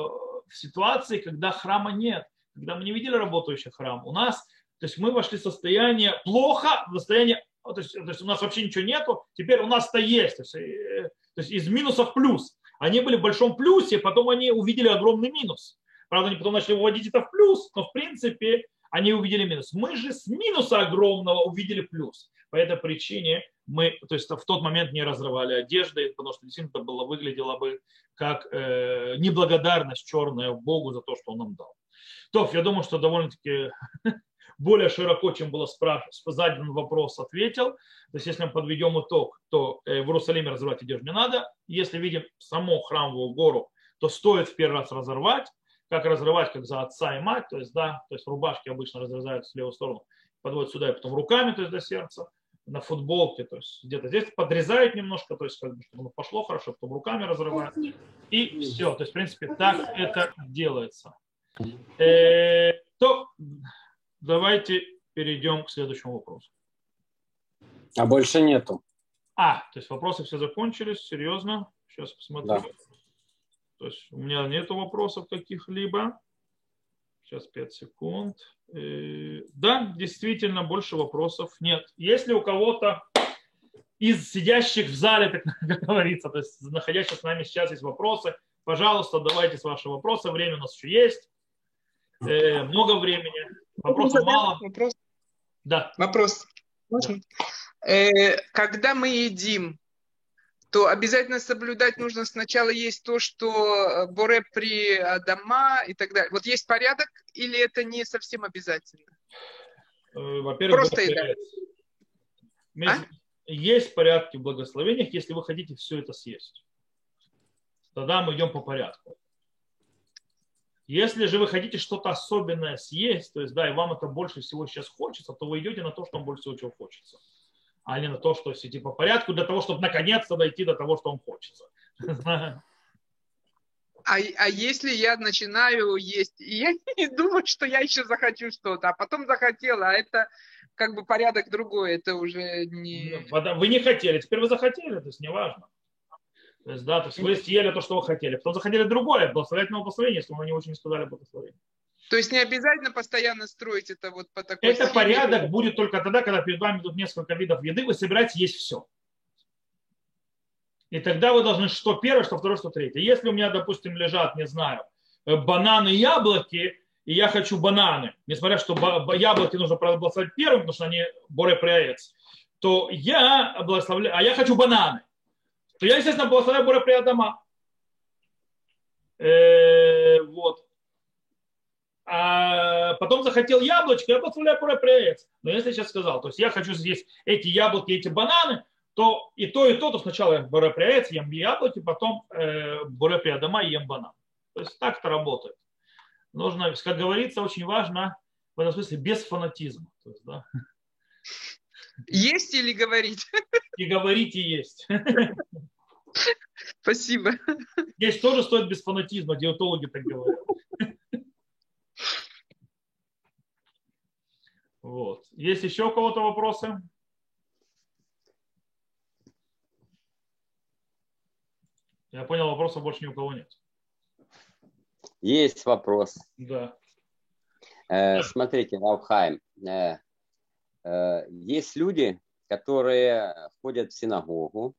ситуации, когда храма нет, когда мы не видели работающий храм. У нас то есть мы вошли в состояние плохо, в состояние, то есть, то есть у нас вообще ничего нету, теперь у нас-то есть. То есть, э, то есть из минусов плюс. Они были в большом плюсе, потом они увидели огромный минус. Правда, они потом начали выводить это в плюс, но в принципе они увидели минус. Мы же с минуса огромного увидели плюс. По этой причине мы то есть, в тот момент не разрывали одежды, потому что действительно это было, выглядело бы как э, неблагодарность черная Богу за то, что Он нам дал. То, я думаю, что довольно-таки более широко, чем было задан вопрос, ответил. То есть, если мы подведем итог, то э, в Иерусалиме разорвать одежду не надо. Если видим саму храмовую гору, то стоит в первый раз разорвать. Как разрывать, как за отца и мать, то есть, да, то есть рубашки обычно разрезают в левую сторону, подводят сюда и потом руками, то есть до сердца, на футболке, то есть где-то здесь подрезают немножко, то есть как бы, чтобы оно пошло хорошо, потом руками разрывают. И все, то есть в принципе так это делается. Э, то давайте перейдем к следующему вопросу. А больше нету. А, то есть вопросы все закончились, серьезно? Сейчас посмотрю. Да. То есть у меня нету вопросов каких-либо. Сейчас 5 секунд. Э, да, действительно, больше вопросов нет. Если у кого-то из сидящих в зале, так как говорится, то есть находящих с нами сейчас есть вопросы, пожалуйста, давайте ваши вопросы. Время у нас еще есть. Э, много времени. Вопросов мало. Вопрос. Да. Вопрос. Можно? Да. Э, когда мы едим, то обязательно соблюдать нужно сначала есть то, что э, боре при дома и так далее. Вот есть порядок или это не совсем обязательно? Э, во-первых, Просто еда. А? Есть порядки в благословениях, если вы хотите все это съесть. Тогда мы идем по порядку. Если же вы хотите что-то особенное съесть, то есть, да, и вам это больше всего сейчас хочется, то вы идете на то, что вам больше всего чего хочется а не на то, что типа по порядку, для того, чтобы наконец-то дойти до того, что вам хочется. А, а если я начинаю есть, и я не думаю, что я еще захочу что-то, а потом захотела, а это как бы порядок другой, это уже не... Вы не хотели, теперь вы захотели, то есть неважно. То есть, да, то есть вы съели то, что вы хотели, потом захотели другое, благословенное благословение, если вы не очень сказали благословение. То есть не обязательно постоянно строить это вот по такой Это схеме. порядок будет только тогда, когда перед вами тут несколько видов еды, вы собираетесь есть все. И тогда вы должны что первое, что второе, что третье. Если у меня, допустим, лежат, не знаю, э, бананы, яблоки, и я хочу бананы, несмотря что яблоки нужно благословить первым, потому что они более приятные, то я благословляю, а я хочу бананы, то я, естественно, благословляю более приятные дома. Э, вот а потом захотел яблочко, я благословляю проец. Но если я сейчас сказал, то есть я хочу здесь эти яблоки, эти бананы, то и то, и то, то сначала я бореприец, ем яблоки, потом э, бореприя дома ем банан. То есть так это работает. Нужно, как говорится, очень важно в этом смысле без фанатизма. То есть, да. Есть или говорить? И говорить и есть. Спасибо. Здесь тоже стоит без фанатизма, диетологи так говорят. Вот. Есть еще у кого-то вопросы? Я понял, вопросов больше ни у кого нет. Есть вопрос. Да. Э, смотрите, Раухайм, э, э, есть люди, которые ходят в синагогу,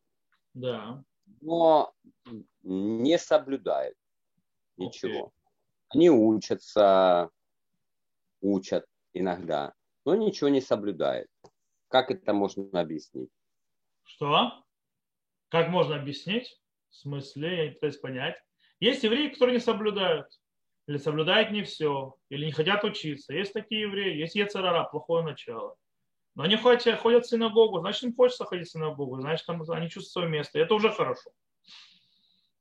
да. но не соблюдают ничего. Okay. Они учатся, учат иногда, но ничего не соблюдает. Как это можно объяснить? Что? Как можно объяснить? В смысле, я не пытаюсь понять. Есть евреи, которые не соблюдают. Или соблюдают не все. Или не хотят учиться. Есть такие евреи. Есть Ецарара, плохое начало. Но они ходят, ходят в синагогу. Значит, им хочется ходить в синагогу. Значит, там они чувствуют свое место. И это уже хорошо.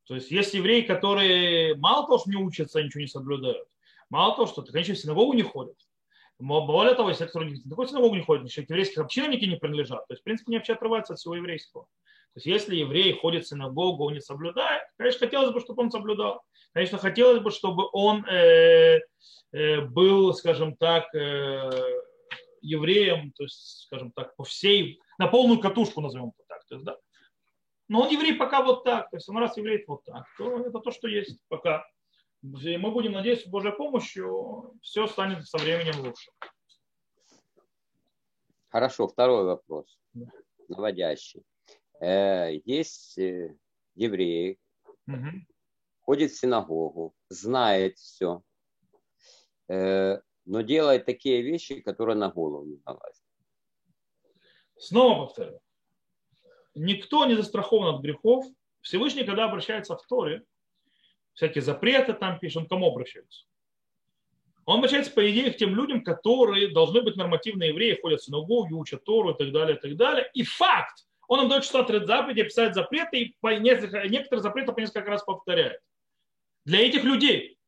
То есть есть евреи, которые мало того, что не учатся, ничего не соблюдают. Мало того, что, конечно, в синагогу не ходят. Более того, если кто не такой синагогу не ходит, еще к еврейским общинам не принадлежат. То есть, в принципе, не вообще отрываются от всего еврейского. То есть, если еврей ходит в синагогу, он не соблюдает, конечно, хотелось бы, чтобы он соблюдал. Конечно, хотелось бы, чтобы он э, э, был, скажем так, э, евреем, то есть, скажем так, по всей, на полную катушку назовем это так. То есть, да. Но он еврей пока вот так, то есть он раз еврей вот так, то это то, что есть пока. И мы будем надеяться, с Божьей помощью все станет со временем лучше. Хорошо, второй вопрос, наводящий. Э, есть э, евреи, угу. ходит в синагогу, знает все, э, но делает такие вещи, которые на голову не налазят. Снова повторю. Никто не застрахован от грехов. Всевышний, когда обращается в Торе, всякие запреты там пишет, он кому обращается? Он обращается, по идее, к тем людям, которые должны быть нормативные евреи, ходят в синагогу, учат Тору и так далее, и так далее. И факт, он им дает 603 заповеди, писать запреты, и по несколько, некоторые запреты по несколько раз повторяет. Для этих людей.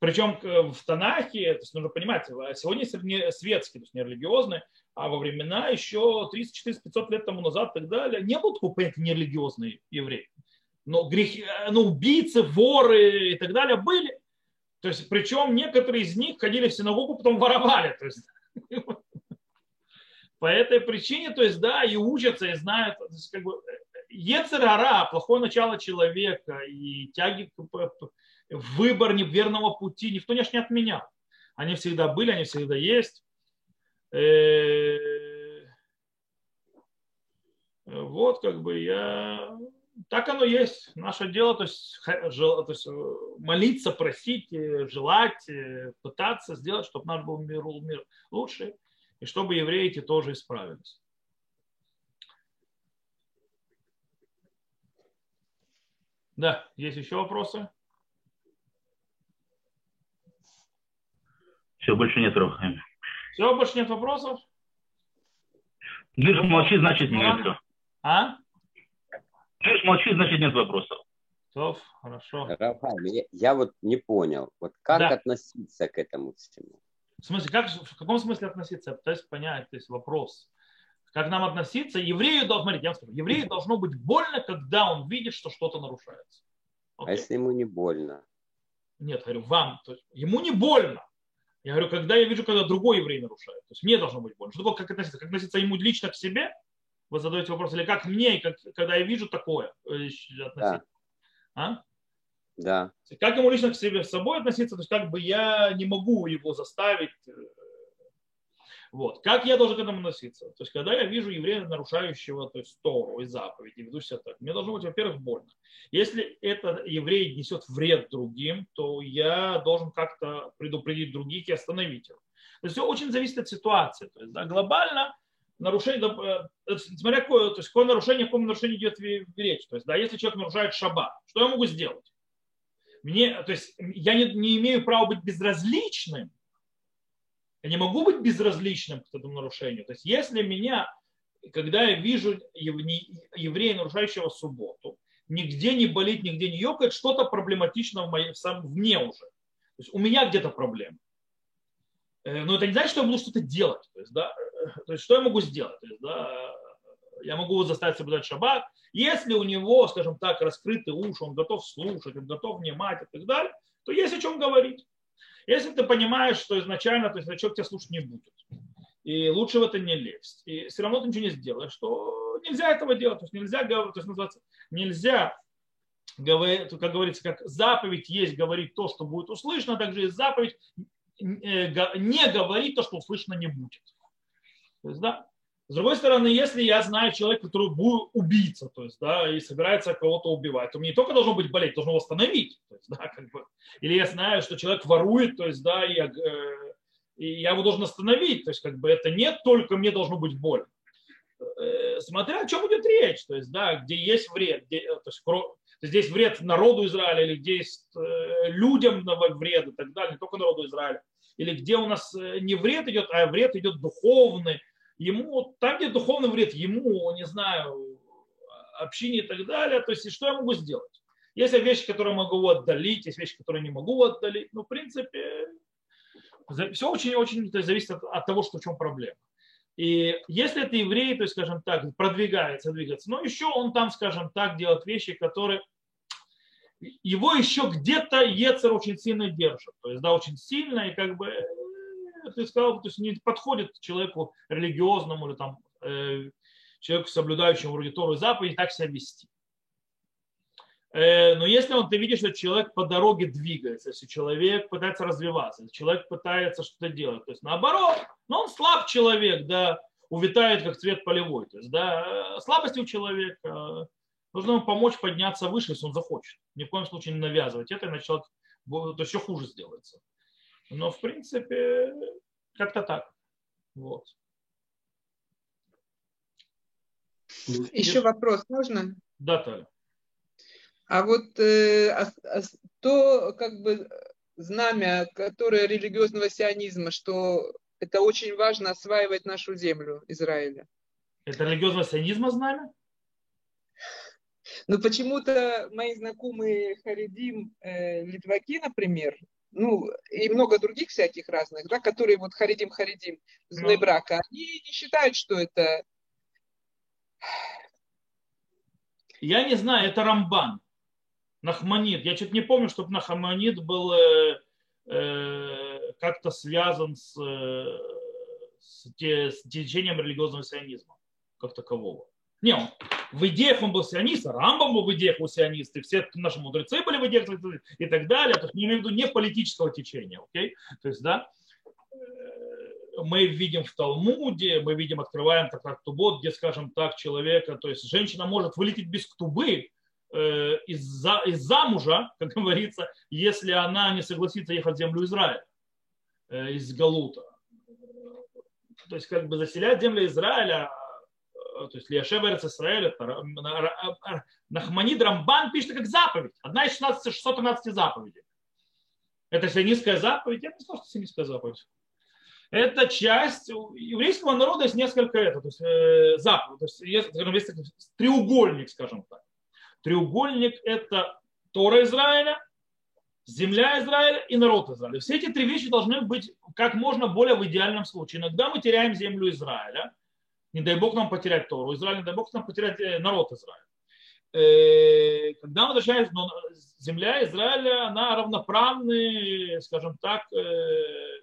Причем в Танахе, то есть нужно понимать, сегодня не светские, то есть не религиозные, а во времена еще 30, 400, 500 лет тому назад и так далее, не было такого понятия нерелигиозный еврей но, грехи, ну, убийцы, воры и так далее были. То есть, причем некоторые из них ходили в синагогу, потом воровали. То есть, по этой причине, то есть, да, и учатся, и знают, как бы, Ецерара, плохое начало человека и тяги, выбор неверного пути, никто не, отменял. Они всегда были, они всегда есть. Э, вот как бы я... Так оно есть. Наше дело, то есть, есть молиться, просить, желать, пытаться сделать, чтобы наш был мир, мир лучше, и чтобы евреи эти тоже исправились. Да, есть еще вопросы? Все, больше нет, Рохайм. Все, больше нет вопросов? Гирш ну, молчит, значит нет. А? Гирш молчит, значит нет вопросов. Хорошо. Рафаэль, я, я вот не понял, вот как да. относиться к этому всему? В смысле, как, в каком смысле относиться? То есть понять, то есть вопрос. Как нам относиться? Еврею, смотрите, я вам скажу, еврею должно быть больно, когда он видит, что что-то нарушается. Okay? А если ему не больно? Нет, говорю, вам. То есть, ему не больно. Я говорю, когда я вижу, когда другой еврей нарушает. То есть мне должно быть больно. Что такое, как относиться? Как относиться ему лично к себе? Вы задаете вопрос. Или как мне, как, когда я вижу такое э, относиться? Да. А? Да. Как ему лично к себе с собой относиться? То есть как бы я не могу его заставить э, вот. Как я должен к этому относиться? То есть, когда я вижу еврея, нарушающего то есть, Тору и заповеди, веду себя так, мне должно быть, во-первых, больно. Если этот еврей несет вред другим, то я должен как-то предупредить других и остановить его. То есть, все очень зависит от ситуации. То есть, да, глобально нарушение, э, смотря какое, то есть, какое нарушение, о каком нарушении идет речь. То есть, да, если человек нарушает шаба, что я могу сделать? Мне, то есть, я не, не имею права быть безразличным, я не могу быть безразличным к этому нарушению. То есть если меня, когда я вижу еврея, нарушающего субботу, нигде не болит, нигде не ёкает, что-то проблематично в, моей, сам, в мне уже. То есть у меня где-то проблема. Э, но это не значит, что я буду что-то делать. То есть, да, э, то есть что я могу сделать? То есть, да, я могу заставить соблюдать шаббат. Если у него, скажем так, раскрытый уши, он готов слушать, он готов внимать и так далее, то есть о чем говорить. Если ты понимаешь, что изначально, то есть человек тебя слушать не будет, и лучше в это не лезть, и все равно ты ничего не сделаешь, что нельзя этого делать, то есть нельзя, то есть называется, нельзя говорить, как говорится, как заповедь есть говорить то, что будет услышано, также есть заповедь э, не говорить то, что услышано не будет. То есть, да, с другой стороны, если я знаю человека, который будет убийца, то есть, да, и собирается кого-то убивать, то мне не только должно быть болеть, должно восстановить. То есть, да, как бы. Или я знаю, что человек ворует, то есть, да, и я, э, и я его должен остановить. То есть, как бы это не только мне должно быть больно. Э, смотря о чем идет речь, то есть, да, где есть вред, где, то есть, кро, здесь вред народу Израиля, или где есть э, людям вред и так далее, не только народу Израиля, или где у нас э, не вред идет, а вред идет духовный, ему, там, где духовный вред, ему, не знаю, общине и так далее, то есть что я могу сделать? Есть вещи, которые могу отдалить, есть вещи, которые не могу отдалить. Ну, в принципе, все очень-очень зависит от, от того, что в чем проблема. И если это еврей, то есть, скажем так, продвигается, двигается, но еще он там, скажем так, делает вещи, которые его еще где-то Ецер очень сильно держит. То есть, да, очень сильно, и как бы ты сказал, то есть не подходит человеку религиозному или там э, человеку, соблюдающему вроде Тору и заповеди, так себя вести. Э, но если он, ты видишь, что человек по дороге двигается, если человек пытается развиваться, если человек пытается что-то делать, то есть наоборот, но он слаб человек, да, увитает как цвет полевой. То есть, да, слабости у человека, нужно ему помочь подняться выше, если он захочет. Ни в коем случае не навязывать это, иначе человек то еще хуже сделается. Но, в принципе, как-то так. Вот. Еще вопрос можно? Да, Таля. А вот э, а, а, то, как бы, знамя, которое религиозного сионизма, что это очень важно осваивать нашу землю Израиля. Это религиозного сионизма знамя? Ну, почему-то мои знакомые Харидим, э, литваки, например, ну, и много других всяких разных, да, которые вот харидим-харидим ну. брака, они не считают, что это... Я не знаю, это Рамбан, Нахманит. Я что-то не помню, чтобы Нахманит был э, э, как-то связан с, э, с, те, с течением религиозного сионизма как такового. Не, он, в идеях он был сионист, Рамбам был в идеях был сионист, и все наши мудрецы были в идеях и так далее. То есть, не имею в виду не политического течения, окей? То есть, да, мы видим в Талмуде, мы видим, открываем так как Тубот, где, скажем так, человека, то есть женщина может вылететь без ктубы э, из, за, из замужа, как говорится, если она не согласится ехать в землю Израиля э, из Галута. То есть как бы заселять землю Израиля, э, то есть Лиашев Эрец Израиль, это Нахманид Рамбан пишет как заповедь, одна из 16, 613 заповедей. Это сионистская заповедь? Я не сказал, что сионистская заповедь. Это часть еврейского народа есть несколько это, то есть э, заповедь, то есть есть, есть треугольник, скажем так. Треугольник это Тора Израиля, земля Израиля и народ Израиля. Все эти три вещи должны быть как можно более в идеальном случае. Иногда мы теряем землю Израиля, не дай Бог нам потерять Тору Израиля, не дай Бог нам потерять э, народ Израиля. Э, когда мы возвращаемся, но земля Израиля, она равноправный, скажем так, э,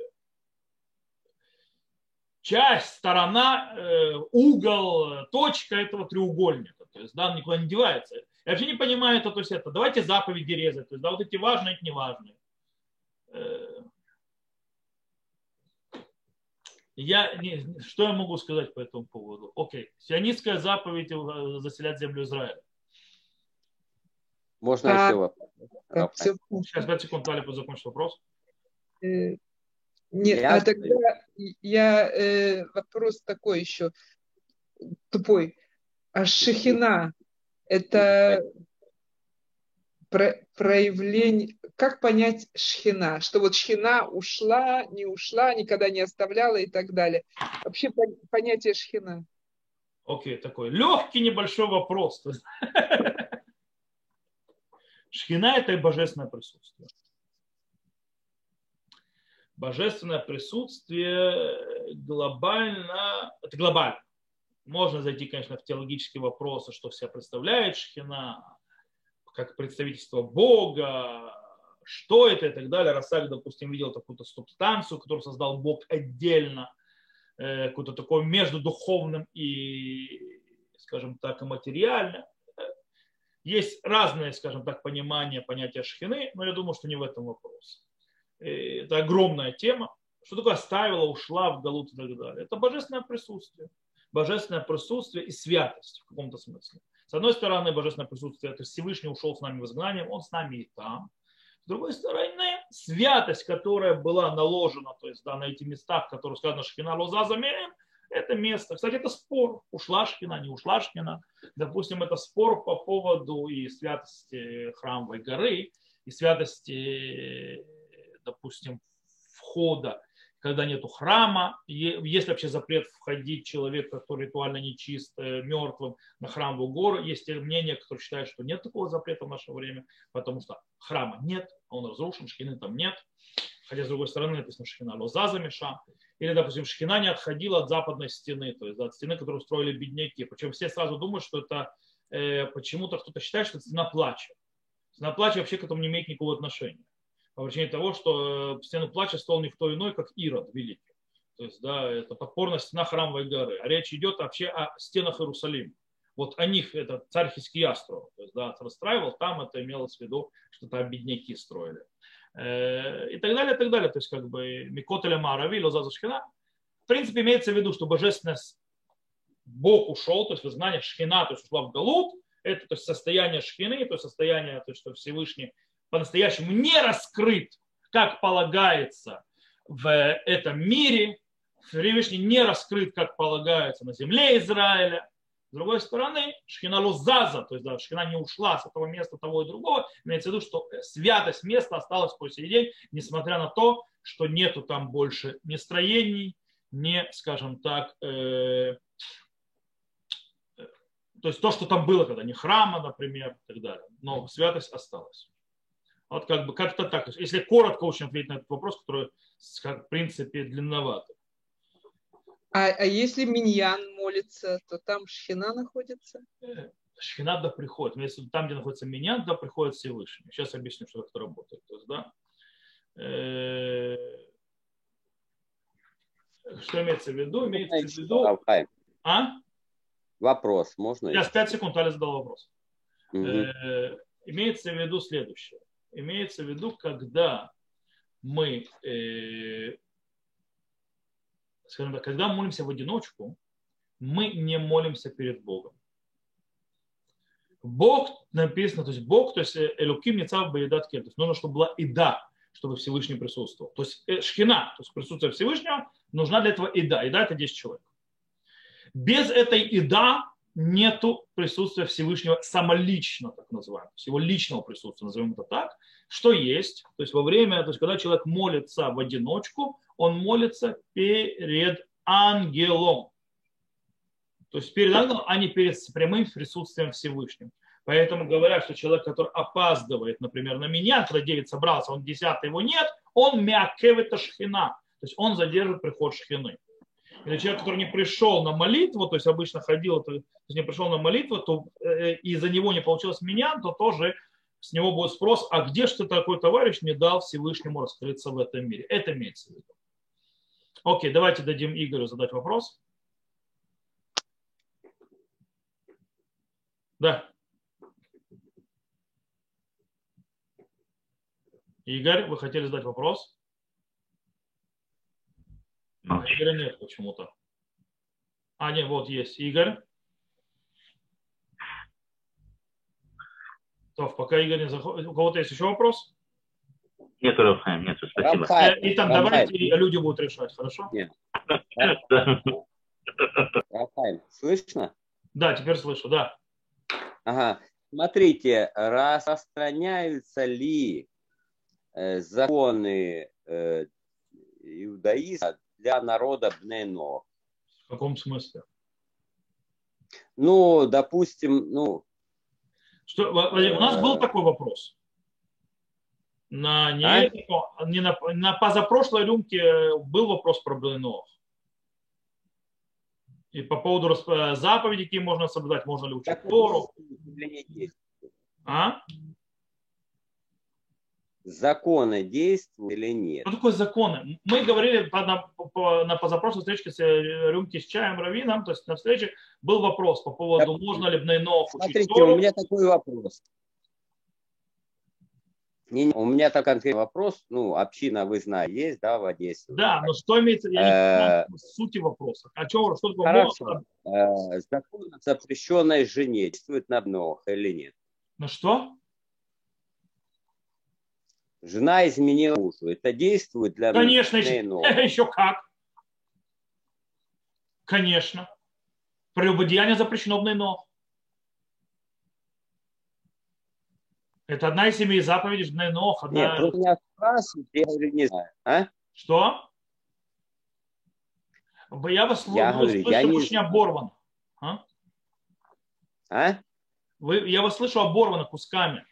часть, сторона, угол, точка этого треугольника. То есть, да, никуда не девается. Я вообще не понимаю это, то есть это, давайте заповеди резать, то есть, да, вот эти важные, эти неважные. Я не, что я могу сказать по этому поводу? Окей, сионистская заповедь заселять землю Израиля. Можно а, еще вопрос? Все... Сейчас, 5 секунд, Таля, закончить вопрос. Э, нет, я... а тогда я э, вопрос такой еще тупой. А шахина это про, проявление, как понять шхина, что вот шхина ушла, не ушла, никогда не оставляла и так далее. Вообще понятие шхина. Окей, okay, такой легкий небольшой вопрос. Шхина – это и божественное присутствие. Божественное присутствие глобально, это глобально. Можно зайти, конечно, в теологические вопросы, что себя представляет Шхина, как представительство Бога, что это и так далее. Расак, допустим, видел какую-то субстанцию, которую создал Бог отдельно, э, какую-то такое между духовным и, скажем так, и материальным. Есть разные, скажем так, понимания понятия шхины, но я думаю, что не в этом вопрос. Это огромная тема. Что такое оставила, ушла в Галут и так далее? Это божественное присутствие. Божественное присутствие и святость в каком-то смысле. С одной стороны, божественное присутствие, это Всевышний ушел с нами в изгнание, он с нами и там. Другой стороны, святость, которая была наложена, то есть да, на эти места, в которых сказано Шхина Лоза замерен, это место. Кстати, это спор. Ушла Шхина, не ушла Шхина. Допустим, это спор по поводу и святости храмовой горы, и святости, допустим, входа, когда нету храма. Есть вообще запрет входить человек, который ритуально нечист, э, мертвым на храмовую гору. Есть мнение, которое считает, что нет такого запрета в наше время, потому что храма нет, он разрушен, шхины там нет. Хотя, с другой стороны, написано Шхина Лоза замеша. Или, допустим, Шхина не отходила от западной стены, то есть от стены, которую строили бедняки. Причем все сразу думают, что это э, почему-то кто-то считает, что это стена плача. Стена плача вообще к этому не имеет никакого отношения. По причине того, что э, стену плача стол никто иной, как Ирод Великий. То есть, да, это подпорная стена храмовой горы. А речь идет вообще о стенах Иерусалима. Вот о них это царь Хиския строил. То есть, да, расстраивал, там это имелось в виду, что там бедняки строили. Э, и так далее, и так далее. То есть как бы Микотеля Марави, Лозаза Шхина. В принципе, имеется в виду, что божественность Бог ушел, то есть вызнание Шхина, то есть ушла в Галут, это то есть состояние Шхины, то есть состояние, то есть, что Всевышний по-настоящему не раскрыт, как полагается в этом мире, Всевышний не раскрыт, как полагается на земле Израиля, с другой стороны, шхина лузаза, то есть да, шхина не ушла с этого места того и другого, имеется в виду, что святость места осталась по сей день, несмотря на то, что нету там больше ни строений, ни, скажем так, э, э, то есть то, что там было, когда не храма, например, и так далее. Но святость осталась. Вот как бы как-то так. Если коротко очень ответить на этот вопрос, который, в принципе, длинноватый. А, а если миньян молится, то там шхина находится? Э, шхина да приходит. Если там, где находится миньян, туда приходит Всевышний. Сейчас объясню, что это работает. То есть, да, э, что имеется в виду? Имеется в виду... А? Вопрос, можно? Сейчас 5 секунд, Аля задал вопрос. Угу. Имеется в виду следующее. Имеется в виду, когда мы скажем так, когда молимся в одиночку, мы не молимся перед Богом. Бог написано, то есть Бог, то есть э, Элуким Ницав Баедат Кен, то есть нужно, чтобы была Ида, чтобы Всевышний присутствовал. То есть э, Шхина, то есть присутствие Всевышнего, нужна для этого Ида. Ида это 10 человек. Без этой Ида нету присутствия Всевышнего самолично, так называемого, его личного присутствия, назовем это так, что есть. То есть во время, то есть когда человек молится в одиночку, он молится перед ангелом. То есть перед ангелом, а не перед прямым присутствием Всевышним. Поэтому говорят, что человек, который опаздывает, например, на меня, когда 9 собрался, он 10 его нет, он мякевит шхина. То есть он задержит приход шхины. Или человек, который не пришел на молитву, то есть обычно ходил, то есть не пришел на молитву, то э, и за него не получилось меня, то тоже с него будет спрос, а где же ты такой товарищ не дал Всевышнему раскрыться в этом мире? Это имеется в виду. Окей, давайте дадим Игорю задать вопрос. Да. Игорь, вы хотели задать вопрос? Игоря нет почему-то. А, нет, вот есть Игорь. То, пока Игорь не заходит. У кого-то есть еще вопрос? Нет, Рафаэль, нет, спасибо. Рафаэль, Итак, давайте люди будут решать, хорошо? Нет. Рафаэль, слышно? Да, теперь слышу, да. Ага. Смотрите, распространяются ли э, законы э, иудаизма для народа Бнейно. В каком смысле? Ну, допустим, ну... Что, у нас был такой вопрос. На, не, а? не на, на позапрошлой рюмке был вопрос про Бнейно. И по поводу заповедей, какие можно соблюдать, можно ли учить Тору. А? Законы действуют или нет. Что такое законы? Мы говорили на, по, на позапрошлой встрече с э, рюмки с чаем раввином, то есть на встрече был вопрос по поводу, да. можно ли Бнейнов учить Смотрите, Тору. у меня такой вопрос. Не, не, у меня так конкретный вопрос. Ну, община, вы знаете, есть, да, в Одессе? Да, но что имеется, я не э, сути вопроса. О чем, что такое Хорошо. Э, закон о запрещенной жене действует на много или нет? На что? Жена изменила мужу. Это действует для Конечно, еще, еще как. Конечно. Прелюбодеяние запрещено в Нейно. Это одна из семи заповедей в Нейно. Одна... Нет, меня спрашивают, я говорю, не знаю. А? Что? Я вас я вы говорю, я не... очень оборван. А? а? Вы, я вас слышу оборвано кусками.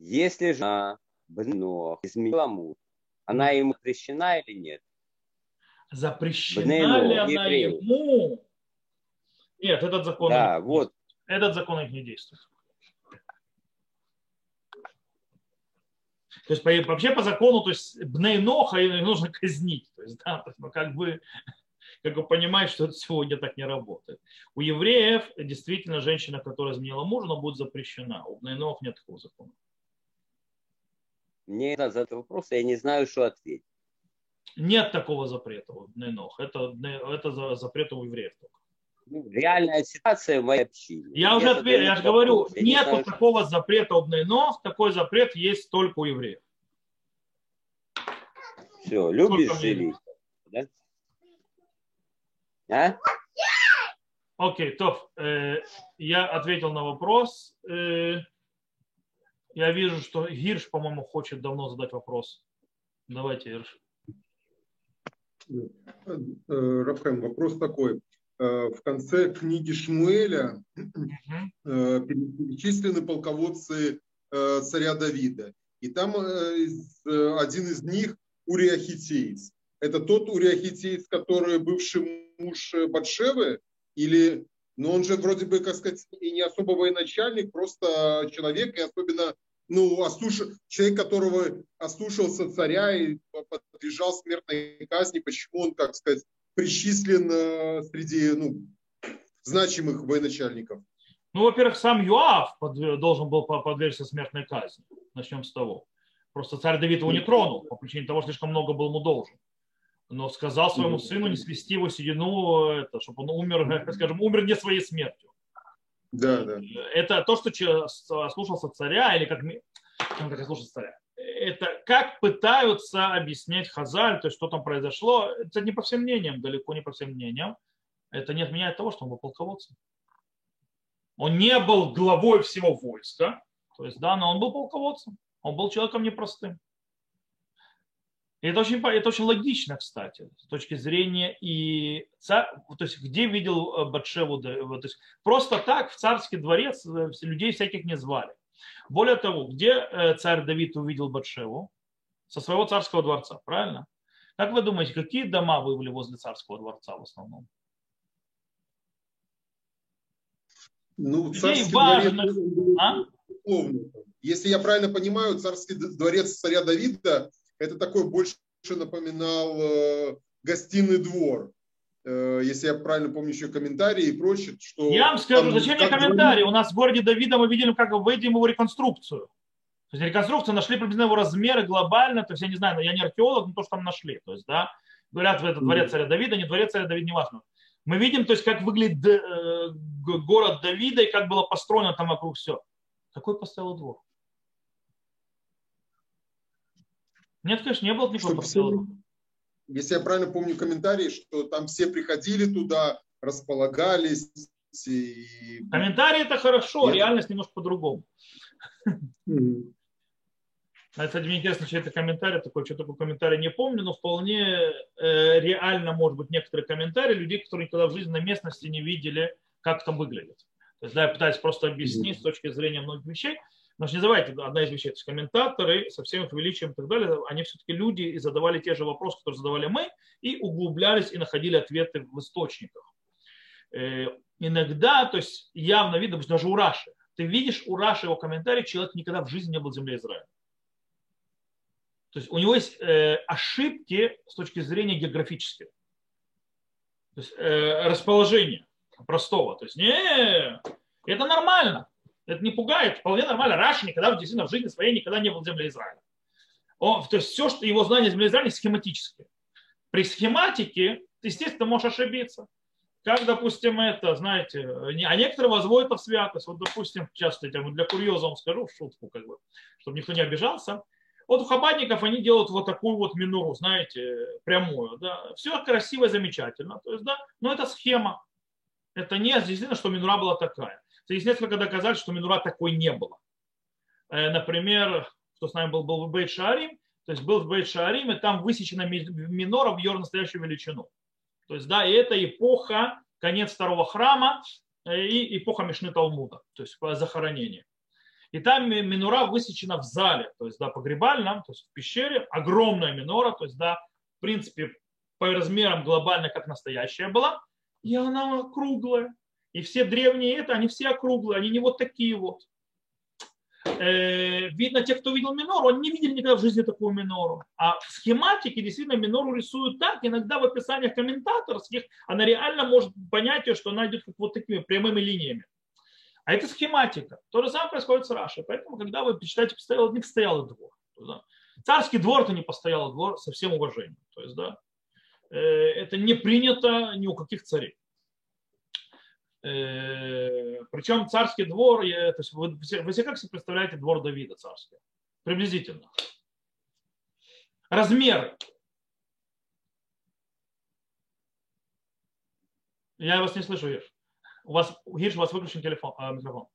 Если жена Бно изменила муж, она ему запрещена или нет? Запрещена Бнейно, ли она еврею. ему? Нет, этот закон, да, вот. этот закон их не действует. То есть вообще по закону, то есть Бнейноха нужно казнить. То есть, да, то есть, ну, как бы как бы понимаешь, что это сегодня так не работает. У евреев действительно женщина, которая изменила мужа, она будет запрещена. У Бнейнов нет такого закона. Мне это задать вопрос, я не знаю, что ответить. Нет такого запрета у Нейнох. Это, это запрет у евреев только. Ну, реальная ситуация в моей общине. Я уже ответил, я же говорю, нет не такого что... запрета у Нейнох, такой запрет есть только у евреев. Все, любишь жили. Да? А? Окей, то э, я ответил на вопрос. Э, я вижу, что Гирш, по-моему, хочет давно задать вопрос. Давайте, Гирш. Э, Рафаэль, вопрос такой. Э, в конце книги Шмуэля uh перечислены полководцы царя Давида. И там один из них Уриахитеец. Это тот Уриахитеец, который бывший муж Батшевы? Или но он же вроде бы, как сказать, и не особо военачальник, просто человек, и особенно ну, ослуш... человек, которого ослушался царя и подлежал смертной казни, почему он, как сказать, причислен э, среди ну, значимых военачальников? Ну, во-первых, сам Юав должен был подвергнуться смертной казни. Начнем с того. Просто царь Давид его не тронул по причине того, что слишком много был ему должен. Но сказал своему сыну не свести его седину, это, чтобы он умер, скажем, умер не своей смертью. Да, да. Это то, что слушался царя, или как, как слушался царя. Это как пытаются объяснять Хазаль, то есть что там произошло, это не по всем мнениям, далеко не по всем мнениям. Это не отменяет того, что он был полководцем. Он не был главой всего войска, то есть, да, но он был полководцем. Он был человеком непростым. И это очень, это очень логично, кстати, с точки зрения и царь, то есть где видел э, Батшеву, то есть просто так в царский дворец э, людей всяких не звали. Более того, где э, царь Давид увидел Батшеву? Со своего царского дворца, правильно? Как вы думаете, какие дома были возле царского дворца в основном? Ну, царский важных... дворец, а? Если я правильно понимаю, царский дворец царя Давида это такой больше напоминал э, гостиный двор. Э, если я правильно помню еще комментарии и прочее, что... Я вам скажу, зачем мне комментарии? У нас в городе Давида мы видели, как выйдем его реконструкцию. То есть реконструкцию нашли приблизительно его размеры глобально, то есть я не знаю, я не археолог, но то, что там нашли. То есть, да, говорят, в этот дворец царя Давида, не дворец царя Давида, не важно. Мы видим, то есть, как выглядит э, город Давида и как было построено там вокруг все. Какой поставил двор? Нет, конечно, не было никакого все, Если я правильно помню комментарии, что там все приходили туда, располагались. И... Комментарии это хорошо, Нет. реальность немножко по-другому. Mm-hmm. Кстати, мне интересно, что это комментарий такой, что такой комментарий не помню, но вполне э, реально может быть некоторые комментарии людей, которые никогда в жизни на местности не видели, как там выглядит. То есть, да, я пытаюсь просто объяснить mm-hmm. с точки зрения многих вещей. Но не забывайте, одна из вещей, то есть комментаторы со всем их величием и так далее, они все-таки люди и задавали те же вопросы, которые задавали мы, и углублялись и находили ответы в источниках. Э, иногда, то есть явно видно, даже у Раши, ты видишь у Раши его комментарий, человек никогда в жизни не был в земле Израиля. То есть у него есть э, ошибки с точки зрения географической. То есть э, расположение простого. То есть не, это нормально. Это не пугает, вполне нормально. Раши никогда действительно в жизни своей никогда не был в земле Израиля. Он, то есть все, что его знания земли Израиля, схематические. При схематике ты, естественно, можешь ошибиться. Как, допустим, это, знаете, а некоторые возводят это в святость. Вот, допустим, сейчас я для курьеза вам скажу в шутку, как бы, чтобы никто не обижался. Вот у хабадников они делают вот такую вот минору, знаете, прямую. Да. Все красиво, замечательно. То есть, да, но это схема. Это не действительно, что минура была такая. Есть несколько доказательств, что Минура такой не было. Э, например, кто с нами был, был в Бейт Шарим, то есть был в Бейт Шарим, и там высечена минора в ее настоящую величину. То есть, да, и это эпоха, конец второго храма э, и эпоха Мишны Талмуда, то есть захоронение. И там минора высечена в зале, то есть, да, погребальном, то есть в пещере, огромная минора, то есть, да, в принципе, по размерам глобально как настоящая была, и она круглая. И все древние это, они все округлые, они не вот такие вот. Э, видно, те, кто видел минору, они не видели никогда в жизни такую минору. А в схематике действительно минору рисуют так, иногда в описаниях комментаторских она реально может понять, ее, что она идет как вот такими прямыми линиями. А это схематика. То же самое происходит с Рашей. Поэтому, когда вы читаете постоялый, не постоялый двор. Да, царский двор это не постоялый двор со всем уважением. То есть, да, э, это не принято ни у каких царей. Э, Причем царский двор, то есть вы, вы себе как себе представляете двор Давида царский? Приблизительно. Размеры. Я вас не слышу, Гирш. У вас, Гирш, у вас выключен телефон, э, микрофон.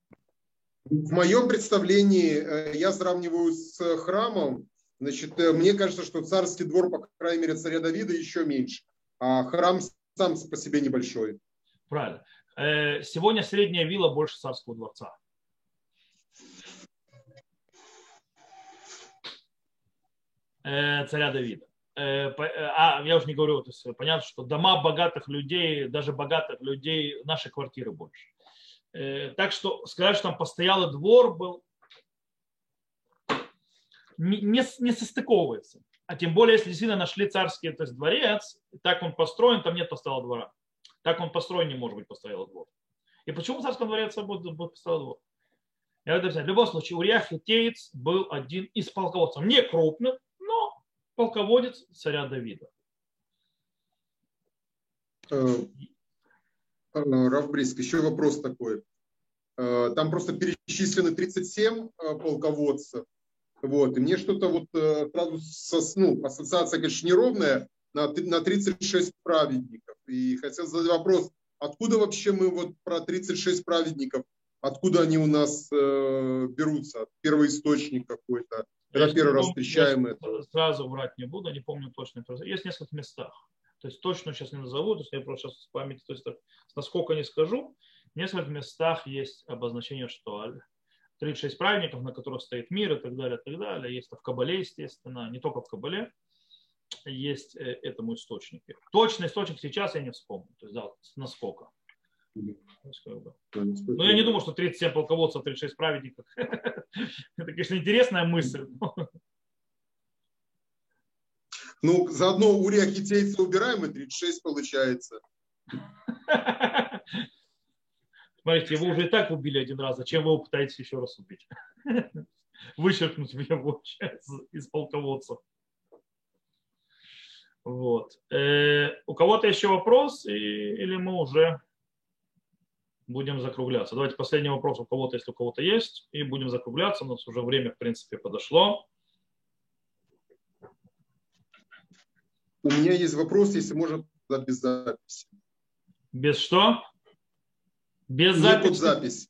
В моем представлении э, я сравниваю с храмом. Значит, мне кажется, что царский двор, по крайней мере, царя Давида еще меньше, а храм сам по себе небольшой. Правильно. Э, сегодня средняя вилла больше царского дворца. Э, царя Давида. Э, а, я уже не говорю, то есть понятно, что дома богатых людей, даже богатых людей, наши квартиры больше. Так что сказать, что там постоялый двор был, не, не, состыковывается. А тем более, если действительно нашли царский то есть дворец, так он построен, там нет постоялого двора. Так он построен не может быть постоялый двор. И почему в царском дворце будет, постоялый двор? Я говорю, в любом случае, Урия Хитеец был один из полководцев. Не крупных, но полководец царя Давида. Равбриск, еще вопрос такой. Там просто перечислены 37 полководцев. Вот. И мне что-то вот сразу со, ну, ассоциация, конечно, неровная, на, на 36 праведников. И хотел задать вопрос, откуда вообще мы вот про 36 праведников, откуда они у нас э, берутся? Первоисточник какой-то. Когда первый раз встречаем это. Сразу врать не буду, не помню точно. Есть в нескольких местах. То есть точно сейчас не назову, то есть я просто сейчас в памяти, то есть так, насколько не скажу. В нескольких местах есть обозначение, что 36 праведников, на которых стоит мир и так далее, и так далее. Есть в Кабале, естественно, не только в Кабале есть э, этому источнике. Точный источник сейчас я не вспомню. То есть, да, насколько. Но я не думаю, что 37 полководцев, 36 праведников. Это, конечно, интересная мысль. Ну, заодно у хитейца убираем, и 36 получается. Смотрите, вы уже и так убили один раз. Зачем вы его пытаетесь еще раз убить? Вычеркнуть его из полководцев. Вот. Э, у кого-то еще вопрос, и, или мы уже будем закругляться? Давайте последний вопрос у кого-то, если у кого-то есть, и будем закругляться. У нас уже время, в принципе, подошло. У меня есть вопрос, если можно, без записи. Без что? Без записи? запись.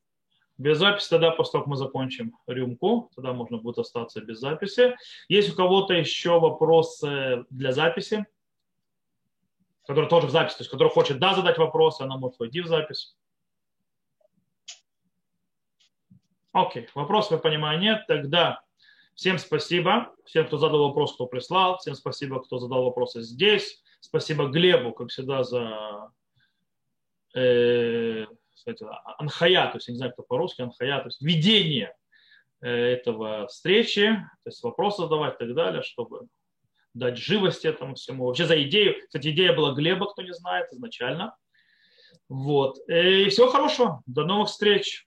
Без записи тогда, после того, как мы закончим рюмку, тогда можно будет остаться без записи. Есть у кого-то еще вопросы для записи? Который тоже в записи, то есть который хочет да задать вопросы, она может войти в запись. Окей, вопросов, я понимаю, нет. Тогда всем спасибо. Всем, кто задал вопрос, кто прислал. Всем спасибо, кто задал вопросы здесь. Спасибо Глебу, как всегда, за э, кстати, анхая, то есть я не знаю, кто по-русски, анхая, то есть ведение э, этого встречи, то есть вопросы задавать и так далее, чтобы дать живость этому всему. Вообще за идею, кстати, идея была Глеба, кто не знает, изначально. Вот. Э, и всего хорошего. До новых встреч.